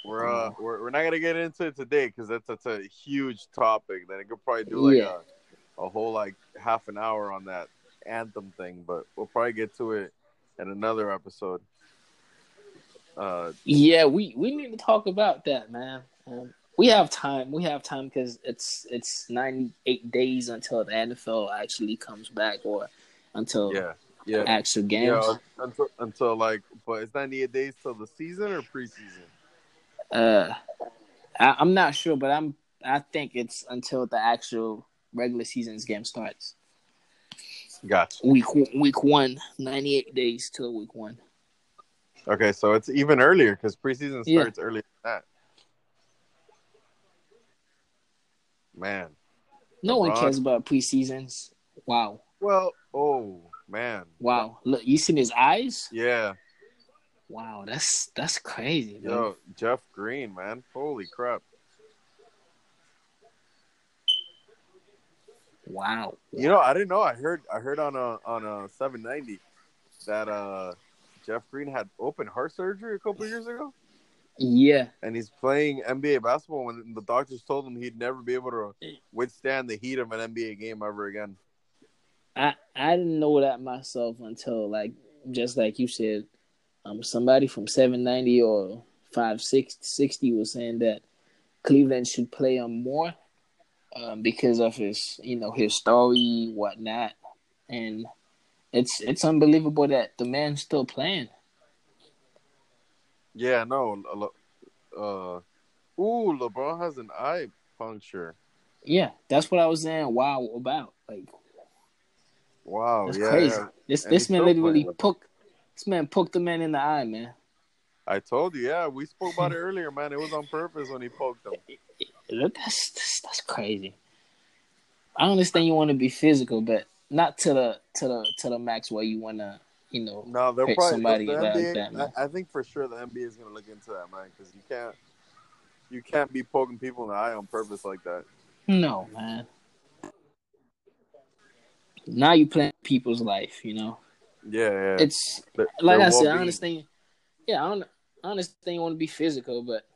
We're uh, we're, we're not gonna get into it today because that's that's a huge topic. Then it could probably do like Yeah. a, a whole like half an hour on that anthem thing. But we'll probably get to it in another episode. Uh, yeah, we, we need to talk about that, man. Um, we have time. We have time because it's it's ninety eight days until the NFL actually comes back, or until yeah, yeah, actual games. yeah. Until until like, but it's ninety eight days till the season or preseason. Uh, I, I'm not sure, but I'm I think it's until the actual regular season's game starts. Gotcha. Week week one, 98 days till week one. Okay, so it's even earlier because preseason Yeah. starts earlier than that. Man. No one cares about preseasons. Wow, Well, oh man. wow. Look, you seen his eyes? Yeah. Wow, that's that's crazy. Yo, Jeff Green, man. Holy crap. Wow. You know, I didn't know. I heard I heard on a on a 790 that uh Jeff Green had open heart surgery a couple years ago Yeah, and he's playing NBA basketball when the doctors told him he'd never be able to withstand the heat of an NBA game ever again. I I didn't know that myself until like just like you said, um, somebody from 790 or 5660 was saying that Cleveland should play him more, um, because of his you know his story whatnot, and it's it's unbelievable that the man's still playing. Yeah, no. Uh, ooh, LeBron has an eye puncture. Yeah, that's what I was saying. Wow, about like Wow, that's yeah. crazy. This And this man literally poked this man poked the man in the eye, man. I told you, yeah. We spoke about it earlier, man. It was on purpose when he poked him. That's that's, that's crazy. I understand you want to be physical, but not to the to the to the max where you want to, you know. No, they're Pick probably somebody the NBA, that. I, I think for sure the NBA is going to look into that, man, because you can't you can't be poking people in the eye on purpose like that. No, man. Now you playing people's life, you know. Yeah, yeah. It's like I said, I understand. Yeah, I, un- I understand you want to be physical, but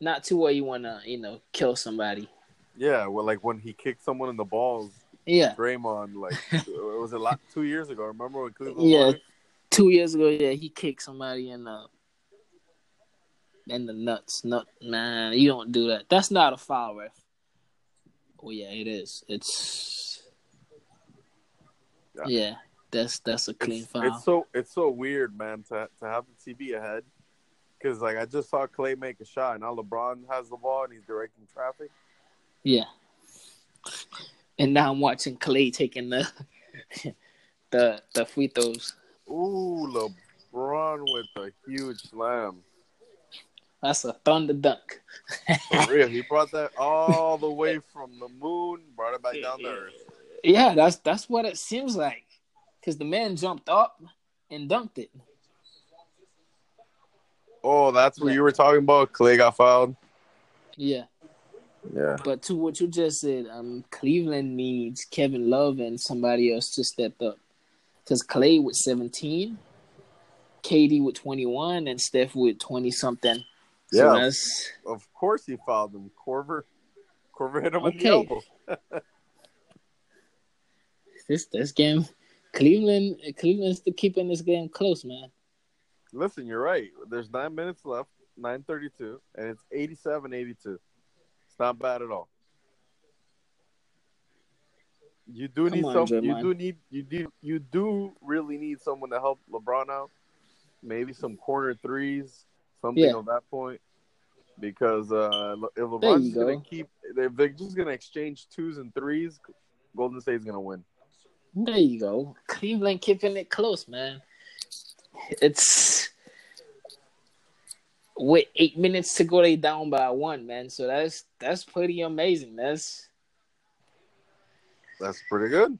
not to where you want to, you know, kill somebody. Yeah, well, like when he kicked someone in the balls, Yeah, Draymond, like uh, it was a lot two years ago. Remember when Cleveland? Yeah. won two years ago, yeah, he kicked somebody in the in the nuts. Nut, man, you don't do that. That's not a foul, ref. Well, yeah, it is. It's Yeah. yeah, that's that's a clean It's, foul. it's so it's so weird, man, to to have the TV ahead. Because like I just saw Klay make a shot, and now LeBron has the ball and he's directing traffic. Yeah. And now I'm watching Klay taking the the the free throws. Ooh, LeBron with a huge slam. That's a thunder dunk. For real, he brought that all the way from the moon, brought it back down to earth. Yeah, that's that's what it seems like. Cause the man jumped up and dunked it. Oh, that's what Yeah. you were talking about. Klay got fouled. Yeah. Yeah. But to what you just said, um, Cleveland needs Kevin Love and somebody else to step up. Because Klay with 17, KD with 21, and Steph with 20 something. So Yeah. that's Of course he fouled him. Korver, Korver hit him in Okay. the elbow. this this game. Cleveland, Cleveland's still keeping this game close, man. Listen, you're right. There's nine minutes left, nine thirty-two, and it's 87-82. It's not bad at all. You do Come need on, some. You do need. You do. You do really need someone to help LeBron out. Maybe some corner threes, something Yeah. of that point. Because uh, if LeBron's gonna keep, if they're just gonna exchange twos and threes, Golden State's gonna win. There you go. Cleveland keeping it close, man. It's with eight minutes to go, they down by one, man. So that's that's pretty amazing. That's That's pretty good.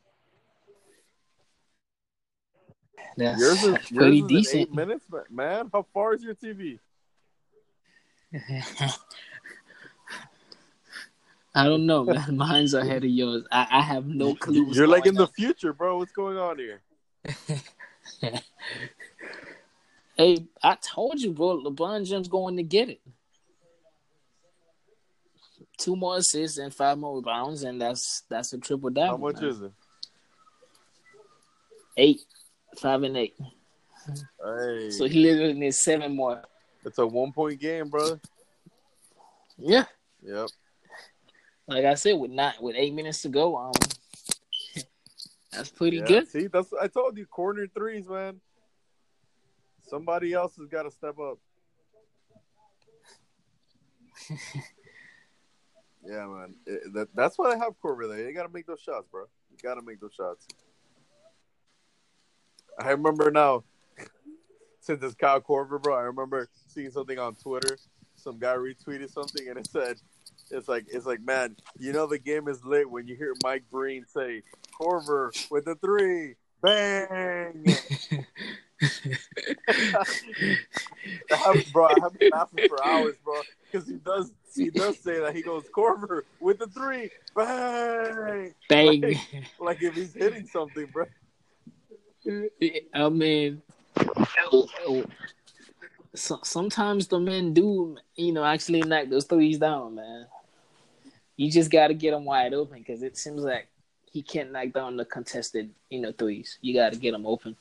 that's, Yours is, yours pretty is decent. eight minutes, man. How far is your TV? I don't know, man. Mine's ahead of yours. I, I have no clue. You're like in going the future, bro. What's going on here? Hey, I told you, bro. LeBron James going to get it. Two more assists and five more rebounds, and that's that's a triple double. How much man. is it? Eight, five, and eight. Hey, So he literally needs seven more. it's a one point game, brother. Yeah, Yep. like I said, with not with eight minutes to go, um, that's pretty Yeah, good. See, that's I told you, corner threes, man. Somebody else has got to step up. yeah, man. It- that, that's why they have Korver there. You got to make those shots, bro. You got to make those shots. I remember now, since it's Kyle Korver, bro. I remember seeing something on Twitter. Some guy retweeted something, and it said, "It's like it's like, man, you know the game is lit when you hear Mike Breen say Korver with the three, bang." Bro, I have been laughing for hours, bro, because he does he does say that he goes Korver with the three, bang, Bang. Like, like if he's hitting something, bro. I mean, so, sometimes the men do, you know, actually knock those threes down, man. You just got to get them wide open because it seems like he can't knock down the contested, you know, threes. You got to get them open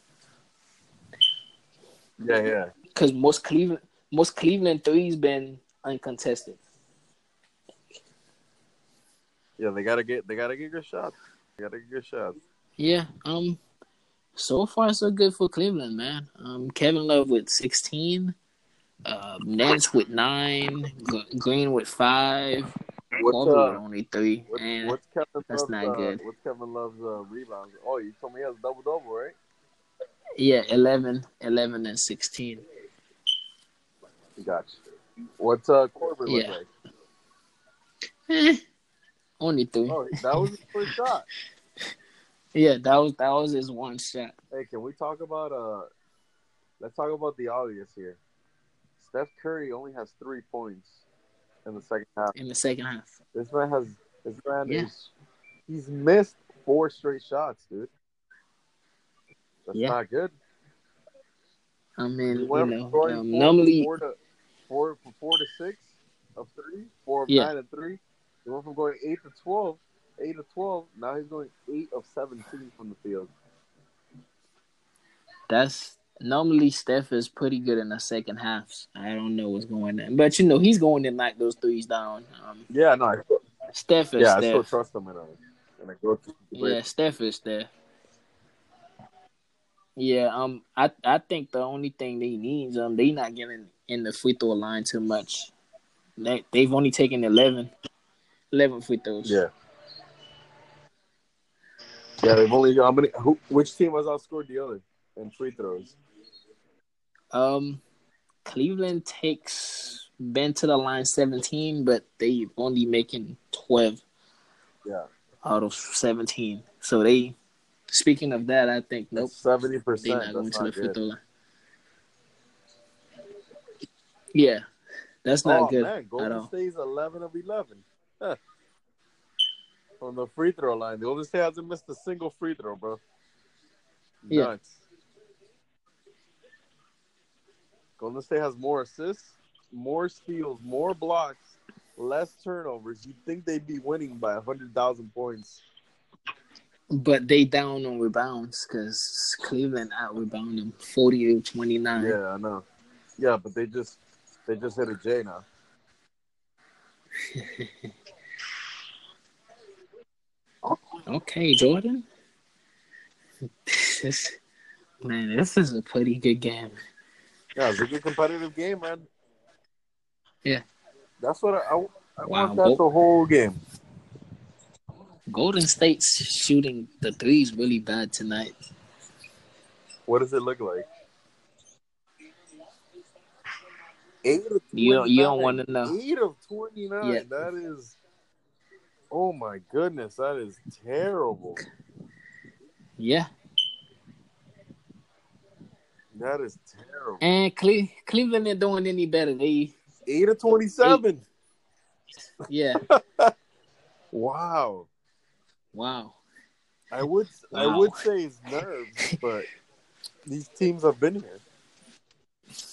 Yeah, yeah. because most Cleveland, most Cleveland threes been uncontested. Yeah, they gotta get they gotta get good shots. They gotta get good shots. Yeah. Um. So far, so good for Cleveland, man. Um. Kevin Love with sixteen. Uh, Nance with nine. G- Green with five. What's uh, only three. what's, what's Kevin that's Love's, not uh, good. What's Kevin Love's uh, rebounds? Oh, you told me he has double double, right? Yeah, 11, 11 and sixteen. Gotcha. What's uh Corbin look Yeah. like? Eh, only three. Oh, that was his first shot. Yeah, that was that was his one shot. Hey, can we talk about uh? Let's talk about the obvious here. Steph Curry only has three points in the second half. in the second half. This man has this man Yeah. is he's missed four straight shots, dude. That's Yeah. not good. I mean, you know, um, four, normally, four to four from four to six of three, four of Yeah. nine and three. He went from going eight to twelve, eight to twelve. Now he's going eight of seventeen from the field. that's normally Steph is pretty good in the second halves. I don't know what's going on, but you know he's going to knock those threes down. Um, Yeah, no, I Steph is yeah, I still trust him in a in a growth Yeah, Steph is there. Yeah, um, I I think the only thing they need, um, they not getting in the free throw line too much. They they've only taken 11, 11 free throws. Yeah. Yeah, they've only how many? Who, which team has outscored the other in free throws? Um, Cleveland takes Ben to the line seventeen, but they only making twelve Yeah, out of seventeen. So they, speaking of that, I think nope, seventy they're percent. not going to the free throw line. Yeah, that's not oh good man, at Golden all. State's eleven of eleven. Huh. From the free throw line, the Golden State hasn't missed a single free throw, bro. Yeah. Nuts. Golden State has more assists, more steals, more blocks, less turnovers. You'd think they'd be winning by hundred thousand points. But they down on rebounds because Cleveland out rebound them forty to twenty nine. Yeah, I know. Yeah, but they just they just hit a J now. okay, Jordan. This is, man, this is a pretty good game. Yeah, it's a good competitive game, man. Yeah. That's what I, I, I Wow, want. That the whole game. Golden State's shooting the threes really bad tonight. What does it look like? Eight of You don't- you don't wanna know. Eight of twenty nine. Yeah. That is. Oh my goodness, that is terrible. Yeah, That is terrible. and Cle- Cleveland ain't doing any better. They, Eight of twenty seven. yeah, Wow. Wow. I would I would say it's nerves, but these teams have been here.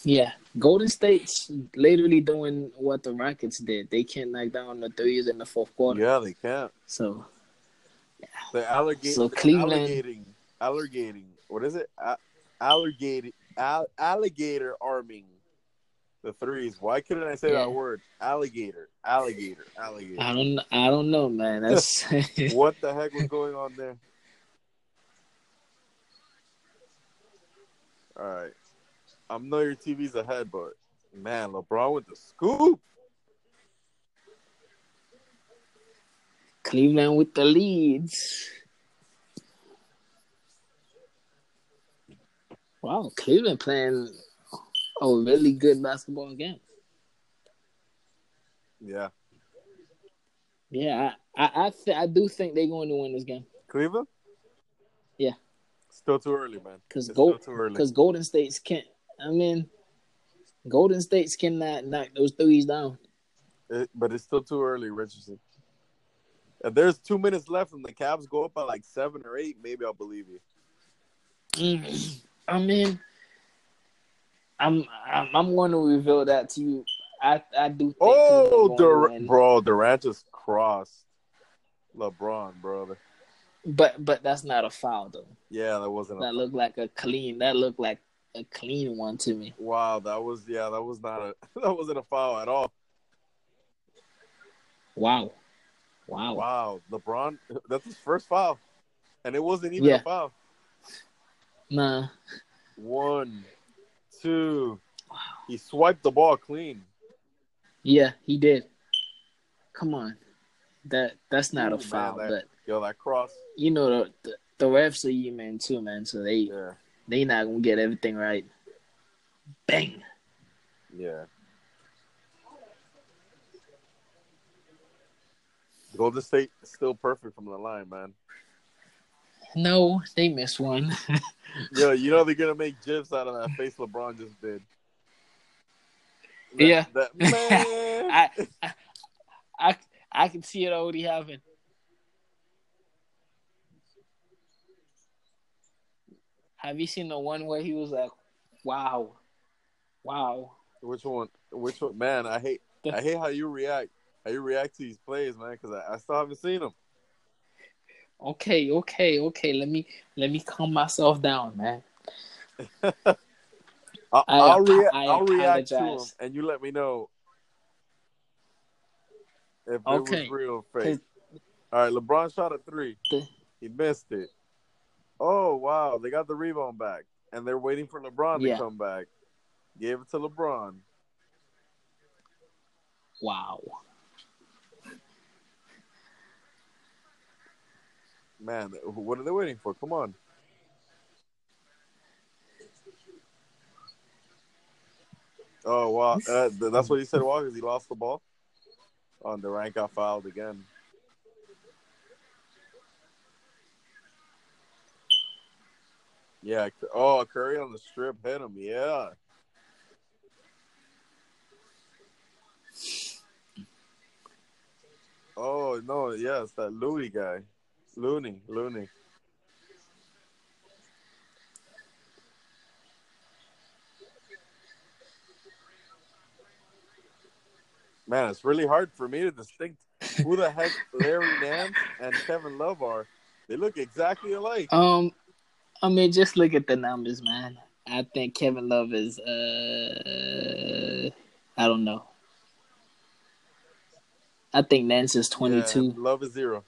Yeah, Golden State's literally doing what the Rockets did. They can't knock down the threes in the fourth quarter. Yeah, they can't. So yeah, The alligator. So Cleveland- alligating, alligating. What is it? Alligator, al- alligator arming the threes. Why couldn't I say Yeah. that word? Alligator, alligator, alligator. I don't, I don't know, man. That's what the heck was going on there? All right, I know your TV's ahead, but man, LeBron with the scoop. Cleveland with the leads. Wow, Cleveland playing a really good basketball game. Yeah, Yeah, I, I, I, th- I do think they're going to win this game Cleveland. Yeah. still too early, man. because It's Go, still too early. because Golden State's can't. I mean, Golden State's cannot knock those threes down. It, but it's still too early, Richardson. If there's two minutes left and the Cavs go up by like seven or eight, maybe I'll believe you. Mm, I mean, I'm, I'm I'm going to reveal that to you. I I do. Think Oh, Dur- bro, Durant just crossed LeBron, brother. but but that's not a foul though. Yeah, that wasn't. That A, looked like a clean. That looked like a clean one to me. wow, that was yeah, that was not a that wasn't a foul at all. Wow, wow. Wow, LeBron, that's his first foul, and it wasn't even Yeah. a foul. Nah, One, two, he swiped the ball clean. yeah, he did. Come on, that that's not Ooh, a man, foul. that- but Yo, that cross. you know the, the the refs are you man too, man. So they Yeah, they not gonna get everything right. Bang. yeah. Golden State is still perfect from the line, man. No, they missed one. Yo, you know they're gonna make gifs out of that face LeBron just did. That- Yeah. that. I, I I I can see it already happening. Have you seen the one where he was like, "Wow, wow"? Which one? Which one? Man, I hate. I hate how you react. How you react to these plays, man? Because I, I still haven't seen them. Okay, okay, okay. Let me let me calm myself down, man. I'll, I I'll, apo- rea- react to apologize. and you let me know if Okay. it was real fake. All right, LeBron shot a three. He missed it. Oh wow, they got the rebound back, and they're waiting for LeBron Yeah. to come back. Gave it to LeBron. Wow. Man, what are they waiting for? Come on. Oh wow, uh, that's what he said. Because he lost the ball. On the rank got fouled again. Yeah. Oh, Curry on the strip hit him. Yeah. Oh no! Yes, that Looney guy, Looney, Looney. Man, it's really hard for me to distinct who the heck Larry Nance and Kevin Love are. They look exactly alike. Um, I mean, just look at the numbers, man. I think Kevin Love is. Uh, I don't know. I think Nance is twenty two. Yeah, love is zero.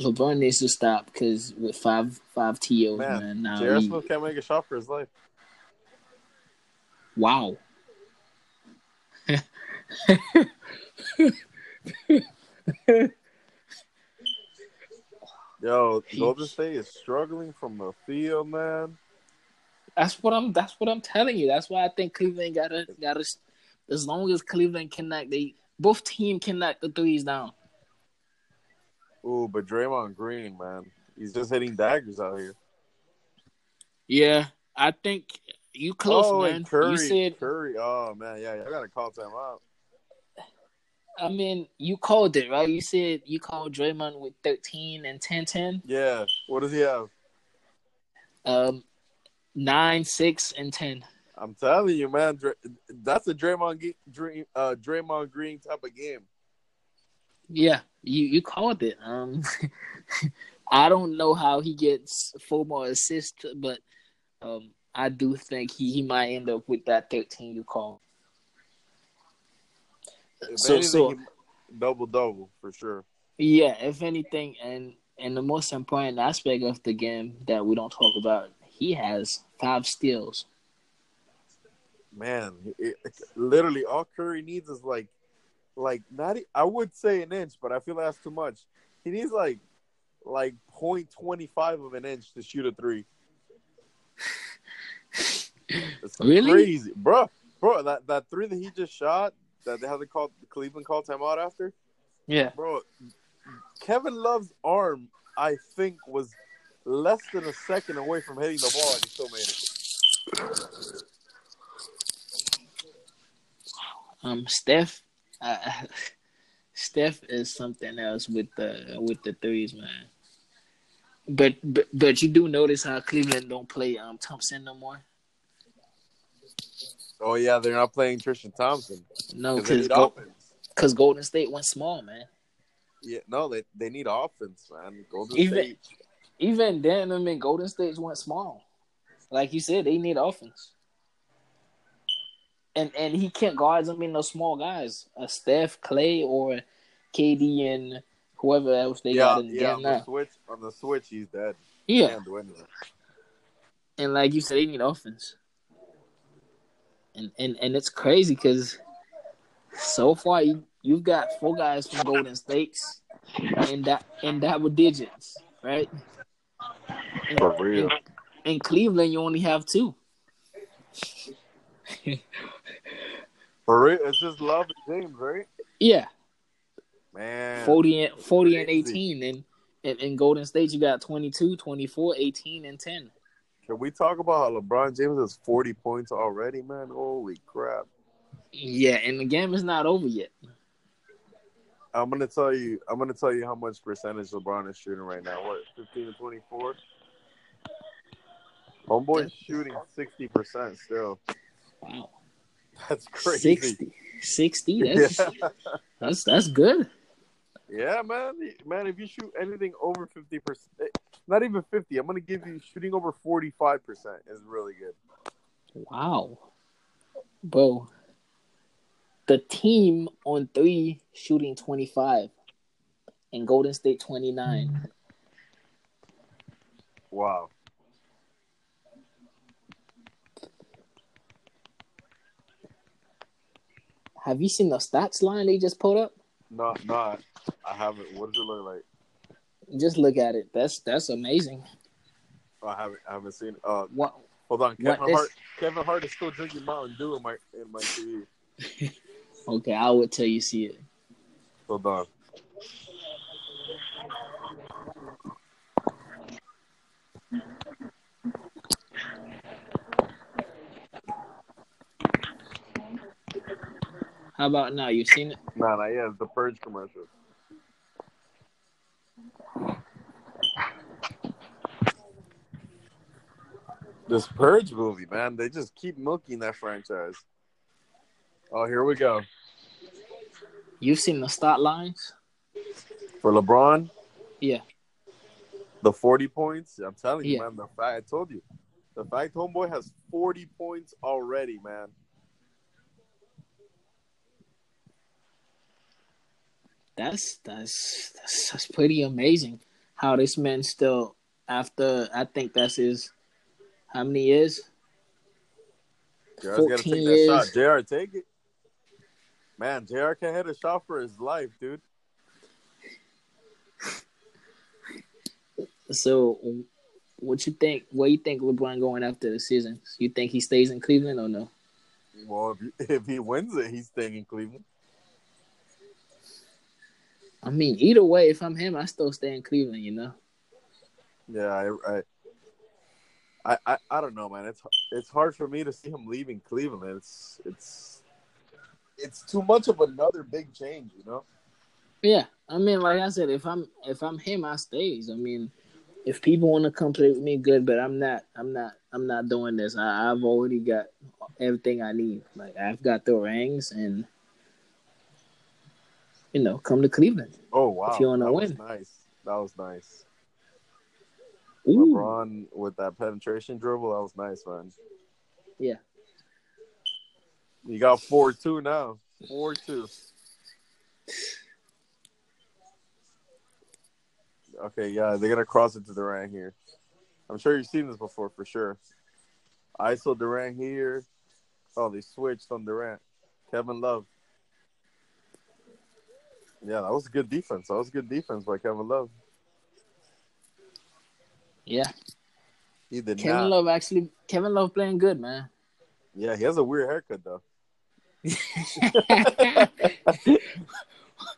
LeBron needs to stop because with five five TOs, man, man now J.R. he, Smith can't make a shot for his life. wow. Yo, Golden State is struggling from the field, man. That's what I'm. That's what I'm telling you. That's why I think Cleveland gotta gotta. As long as Cleveland can knock they both team can knock the threes down. Ooh, but Draymond Green, man, he's just hitting daggers out here. Yeah, I think you close, oh, man. Curry, you said Curry. Oh man, yeah, yeah I gotta call time out. I mean, you called it, right? You said you called Draymond with 13 and 10 10. Yeah. What does he have? Um, 9, 6, and 10. I'm telling you, man, that's a Draymond, Dream, uh, Draymond Green type of game. Yeah, you, you called it. Um, I don't know how he gets four more assists, but um, I do think he, he might end up with that 13 you call. If so, so double double for sure. Yeah, if anything, and and the most important aspect of the game that we don't talk about, he has five steals. Man, it, literally all Curry needs is like, like not. I would say an inch, but I feel that's too much. He needs like, like point twenty five of an inch to shoot a three. It's really? crazy, bro. Bro, that, that three that he just shot, that they haven't called Cleveland called timeout after. Yeah, bro. Kevin Love's arm, I think, was less than a second away from hitting the ball, and he still made it. Um, Steph, uh, Steph is something else with the with the threes, man. But, but but you do notice how Cleveland don't play um Thompson no more. Oh yeah, they're not playing Tristan Thompson. No, because Go- Golden State went small, man. Yeah, no, they they need offense, man. Golden even, State. Even then, I mean, Golden State went small. Like you said, they need offense. And and he can't guard. I mean, those small guys, a Steph, Klay, or KD, and whoever else they yeah, got in the yeah, game on now. The switch on the switch, he's dead. Yeah. And like you said, they need offense and and and it's crazy because so far you you've got four guys from Golden States in that in double digits, right? In, For real. In, in Cleveland, you only have two. For real, it's just love and James, right? Yeah. Man. 40 and 40 and 18 and in, in Golden State you got 22, 24, 18 and 10. Can we talk about how LeBron James has 40 points already, man? Holy crap. Yeah, and the game is not over yet. I'm gonna tell you I'm gonna tell you how much percentage LeBron is shooting right now. What, fifteen to twenty four? Homeboy's shooting sixty percent still. Wow. That's crazy. 60. 60? That's yeah. that's that's good. Yeah, man. Man, if you shoot anything over fifty percent eh, not even 50. I'm going to give you shooting over 45% is really good. Wow. Bro, the team on three shooting 25 and Golden State 29. Wow. Have you seen the stats line they just put up? No, not. I haven't. What does it look like? Just look at it. That's that's amazing. Oh, I haven't I haven't seen. It. Uh, what? Hold on, Kevin what Hart. Is... Kevin Hart is still drinking Mountain Dew in my in my TV. okay, I will tell you see it. Hold on. How about now? You seen it? Nah, not yet. The Purge commercial. This Purge movie, man, they just keep milking that franchise. Oh, here we go. You've seen the start lines? For LeBron, Yeah. the 40 points. I'm telling you, Yeah. man, the fact I told you. The fact homeboy has 40 points already, man. That's that's that's, that's pretty amazing. How this man still after I think that's his how many years? JR's got to 14 take that shot. JR, take it. Man, JR can hit a shot for his life, dude. So what you think where you think LeBron going after the season? You think he stays in Cleveland or no? Well, if he, if he wins it, he's staying in Cleveland. I mean, either way, if I'm him, I still stay in Cleveland, you know? Yeah, I, I, I, I, don't know, man. It's it's hard for me to see him leaving Cleveland. It's it's it's too much of another big change, you know. Yeah. I mean, like I said, if I'm if I'm him, I stays. I mean, if people want to come play with me, good, but I'm not I'm not I'm not doing this. I, I've already got everything I need. Like I've got the rings and you know, come to Cleveland. Oh wow, If you that was win. nice. That was nice. Ooh. LeBron with that penetration dribble, that was nice, man. Yeah. You got four two now. Four two. Okay, yeah, they're gonna cross it to Durant here. I'm sure you've seen this before for sure. ISO Durant here. Oh, they switched on Durant. Kevin Love. Yeah, that was good defense. That was good defense by Kevin Love. Yeah. He did Kevin not. Love actually Kevin Love playing good, man. Yeah, he has a weird haircut though.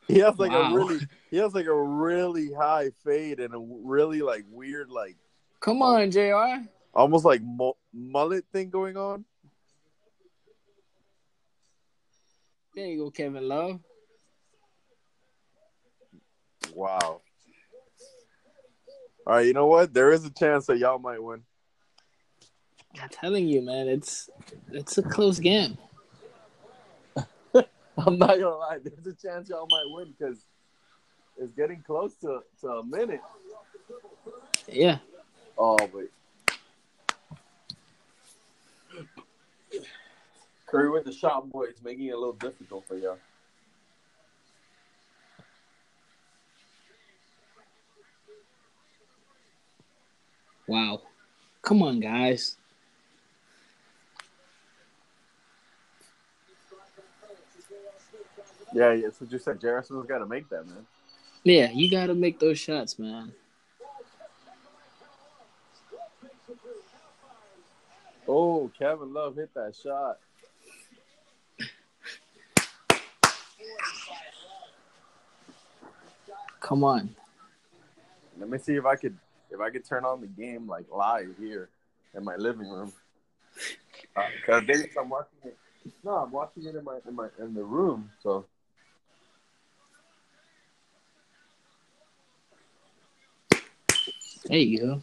He has like Wow. a really, he has like a really high fade and a really like weird, like Come on, JR. almost like mu- mullet thing going on. There you go, Kevin Love. Wow. All right, you know what? There is a chance that y'all might win. I'm telling you, man, it's it's a close game. I'm not gonna lie. There's a chance y'all might win because it's getting close to, to a minute. Yeah. Oh wait. Curry with the shot, boy. It's making it a little difficult for y'all. Wow. Come on, guys. Yeah, yeah. So just said Jarrison's got to make that, man. Yeah, you gotta make those shots, man. Oh, Kevin Love hit that shot. Come on. Let me see if I could if I could turn on the game like live here in my living room. Uh, Cause they, I'm watching it. No, I'm watching it in my in my in the room. So There you go.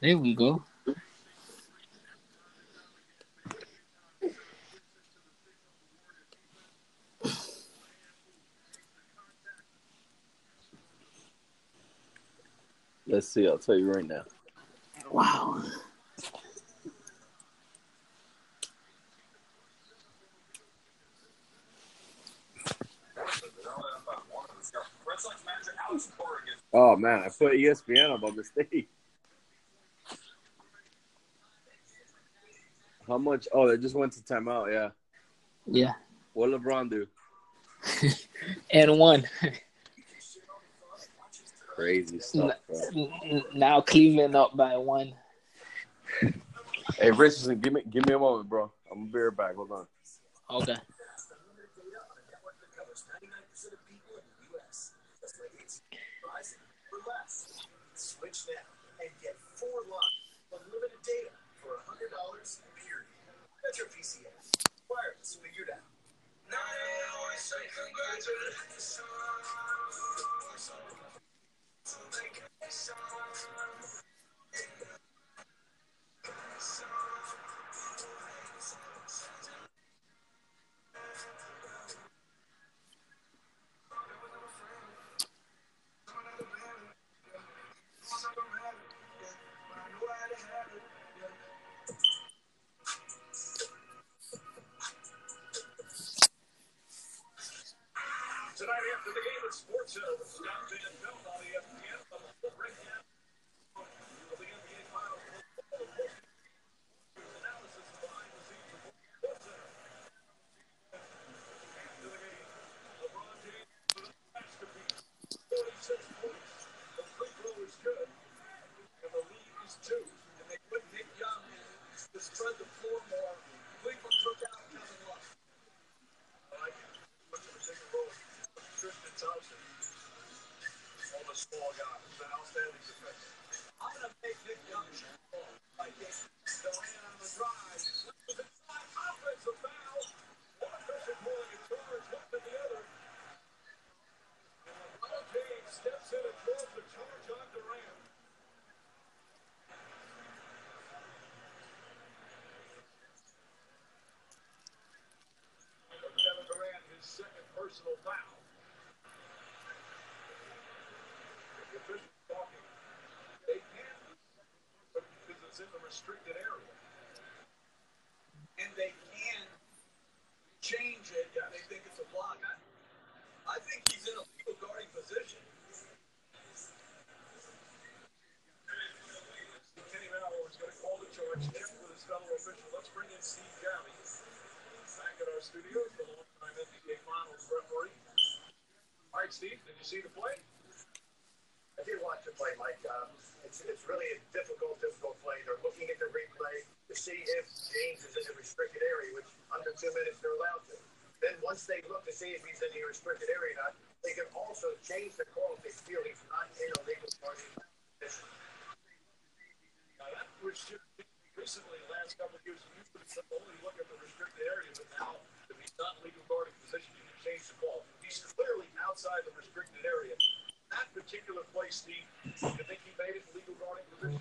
There we go. Let's see. I'll tell you right now. Wow. Oh man, I put ESPN up by mistake. How much? Oh, they just went to timeout. Yeah. Yeah. What LeBron do? And one. Crazy stuff. bro. N- n- now Cleveland up by one. Hey, Richardson, give me give me a moment, bro. I'm gonna be right back. Hold on. Okay. Switch now and get four lines, unlimited data for $100 period. That's your PCS. Wireless figured out. Tonight after the game at SportsCenter with uh, Scott Van personal foul. The officials talking. They can't because it's in the restricted area. And they can change it if they think it's a block. I, I think he's in a legal guarding position. Kenny Mauer is going to call the charge, check with his fellow official. Let's bring in Steve Javie back at our studios, the longtime NBA Finals referee. All right, Steve, did you see the play? I did watch the play, Mike. Um, it's, it's really a difficult, difficult play. They're looking at the replay to see if James is in the restricted area, which under two minutes they're allowed to. Then once they look to see if he's in the restricted area or not, they can also change the call if they feel he's not in a legal guarding position. Now, that was just recently, the last couple of years, you used to only look at the restricted area, but now, if he's not in legal guarding position, you can change the call. He's clearly outside the restricted area. That particular play, Steve, you think he made it in legal guarding position?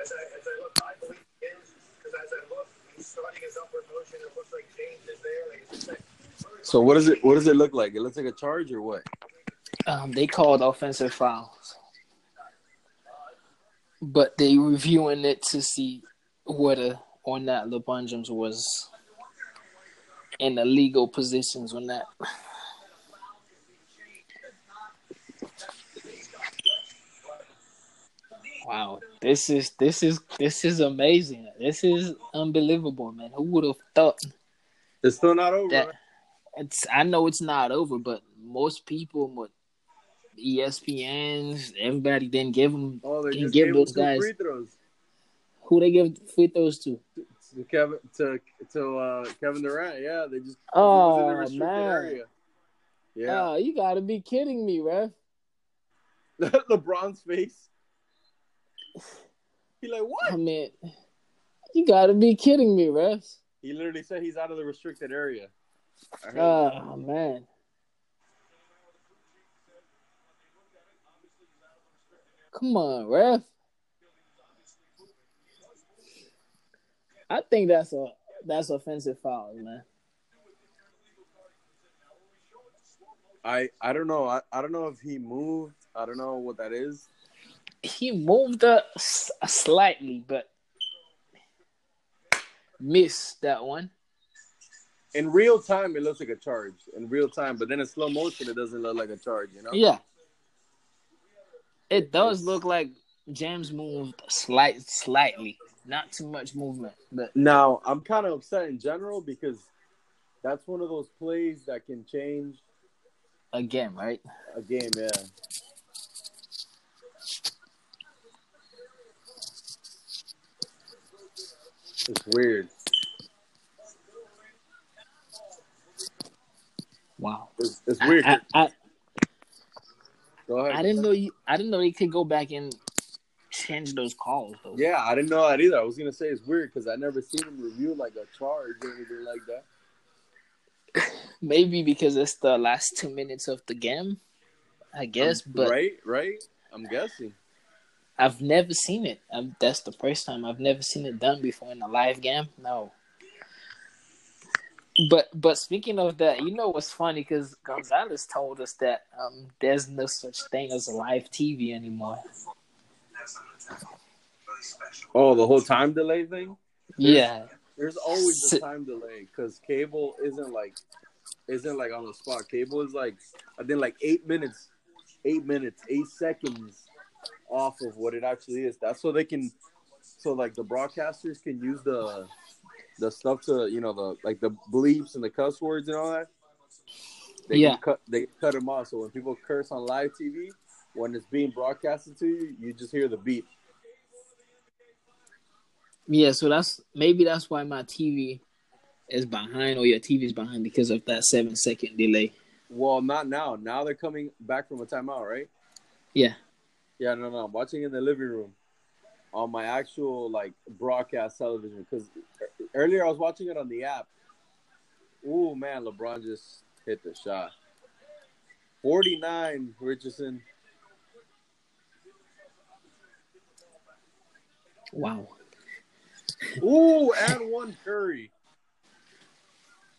As I, as I look, I believe he is, because as I look, he's starting his upward motion. It looks like James is there. Like it's just like, So what does it what does it look like? It looks like a charge or what? Um, they called offensive fouls, but they reviewing it to see whether or not LeBron James was in the legal positions or not. Wow, this is this is this is amazing. This is unbelievable, man. Who would have thought It's still not over. that? right? It's I know it's not over, but most people, ESPN's, everybody didn't give them Oh, they just give those guys- free throws who they give free throws to. to Kevin to to uh, Kevin Durant. Yeah, they just Oh, the man. area. Yeah, Oh, you gotta be kidding me, ref. LeBron's face. He like what? I mean, you gotta be kidding me, ref. He literally said he's out of the restricted area. Oh man. Come on, ref. I think that's a that's offensive foul, man. I I don't know. I, I don't know if he moved. I don't know what that is. He moved up s- slightly, but missed that one. In real time, it looks like a charge. In real time, but then in slow motion, it doesn't look like a charge. You know? Yeah. It does look like James moved slight slightly. Not too much movement, but Now I'm kind of upset in general because that's one of those plays that can change again, right? a game. Yeah. It's weird. Wow. It's, it's weird. I, I, Go I, ahead. I didn't know you I didn't know they could go back and change those calls though. Yeah, I didn't know that either. I was gonna say it's weird because I never seen them review like a charge or anything like that. Maybe because it's the last two minutes of the game. I guess, Um, but right, right. I'm guessing. I've never seen it. i that's the first time I've never seen it done before in a live game. No. But but speaking of that, you know what's funny? Because Gonzalez told us that um, there's no such thing as live TV anymore. Oh, the whole time delay thing. Yeah, There's always a time delay because cable isn't like isn't like on the spot. Cable is like I think like eight minutes, eight minutes, eight seconds off of what it actually is. That's so they can, so like the broadcasters can use the the stuff to you know the like the bleeps and the cuss words and all that. They Yeah. cut they cut them off. So when people curse on live TV, when it's being broadcasted to you, you just hear the beep. Yeah, so that's maybe that's why my TV is behind or your TV is behind because of that seven second delay. Well, not now. Now they're coming back from a timeout, right? Yeah. Yeah, no, no. I'm watching in the living room on my actual like broadcast television because earlier I was watching it on the app. Ooh, man, LeBron just hit the shot. 49, Richardson. Wow. Ooh, and one Curry.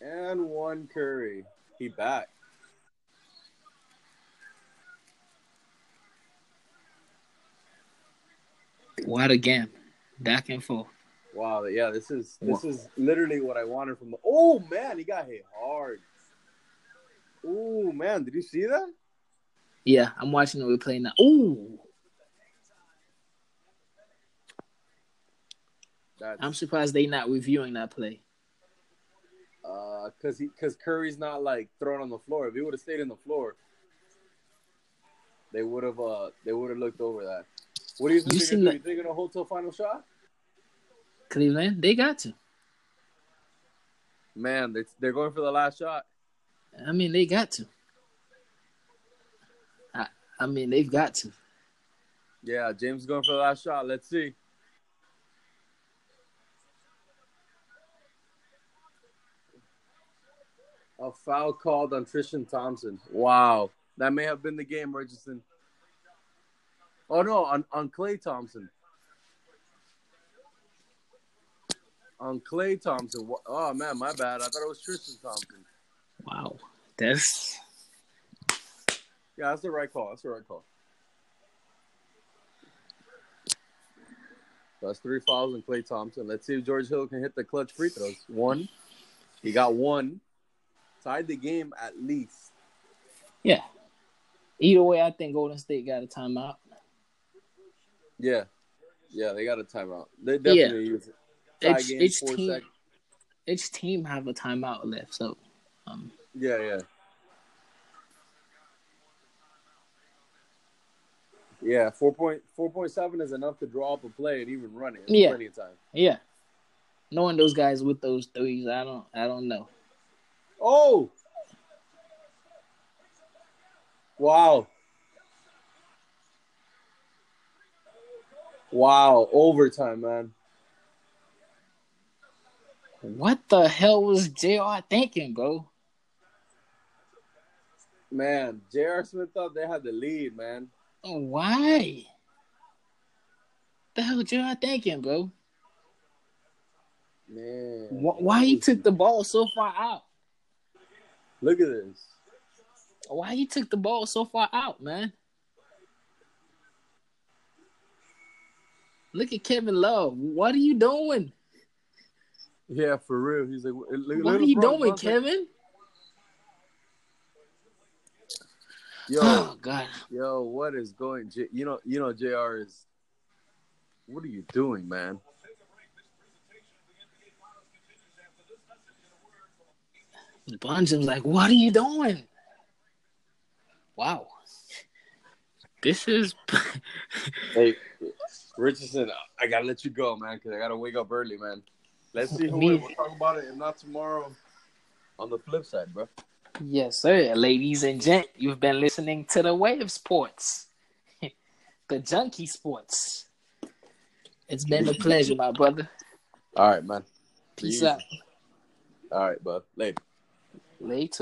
And one Curry. He back. What a game. Back and forth. Wow, yeah, this is this is literally what I wanted from the. Oh man, he got hit hard. Oh man, did you see that? Yeah, I'm watching the replay now. Oh, I'm surprised they not reviewing that play. uh, cause he cause Curry's not like thrown on the floor. If he would have stayed in the floor, they would have uh they would have looked over that. What do you think? You they're gonna that- You think they're gonna hold till final shot? Cleveland, they got to. Man, they they're going for the last shot. I mean, they got to. I, I mean, they've got to. Yeah, James going for the last shot. Let's see. A foul called on Tristan Thompson. Wow. That may have been the game, Richardson. Oh no, on, on Klay Thompson. On Klay Thompson. Oh man, my bad. I thought it was Tristan Thompson. Wow. That's Yeah, that's the right call. That's the right call. That's three fouls on Klay Thompson. Let's see if George Hill can hit the clutch free throws. One. He got one. Tied the game at least. yeah. Either way, I think Golden State got a timeout. Yeah. Yeah, they got a timeout. They definitely use it. Each, each team, seconds. each team have a timeout left. So, um, Yeah, yeah. Yeah, four point four point seven is enough to draw up a play and even run it. It's Yeah. plenty of time. yeah. Knowing those guys with those threes, I don't, I don't know. Oh! Wow. Wow, overtime, man. What the hell was J.R. thinking, bro? Man, J.R. Smith thought they had the lead, man. Oh, why? The hell J.R. thinking, bro? Man. Wh- Why he took the ball so far out? Look at this. Why he took the ball so far out, man? Look at Kevin Love. What are you doing? Yeah, for real. He's like, look, look What are you LeBron. doing, LeBron's like, Kevin? Yo, Oh God. yo, what is going? J- you know, you know, J.R. is. What are you doing, man? Bunjum's like, what are you doing? Wow. This is Hey, Richardson, I gotta let you go, man, because I gotta wake up early, man. Let's see who We'll talk about it, if not tomorrow. On the flip side, bro. Yes, sir. Ladies and gent, you've been listening to the Wave Sports. the Junkie Sports. It's been a pleasure, my brother. All right, man. Peace Easy. out. All right, bud. Later. Later.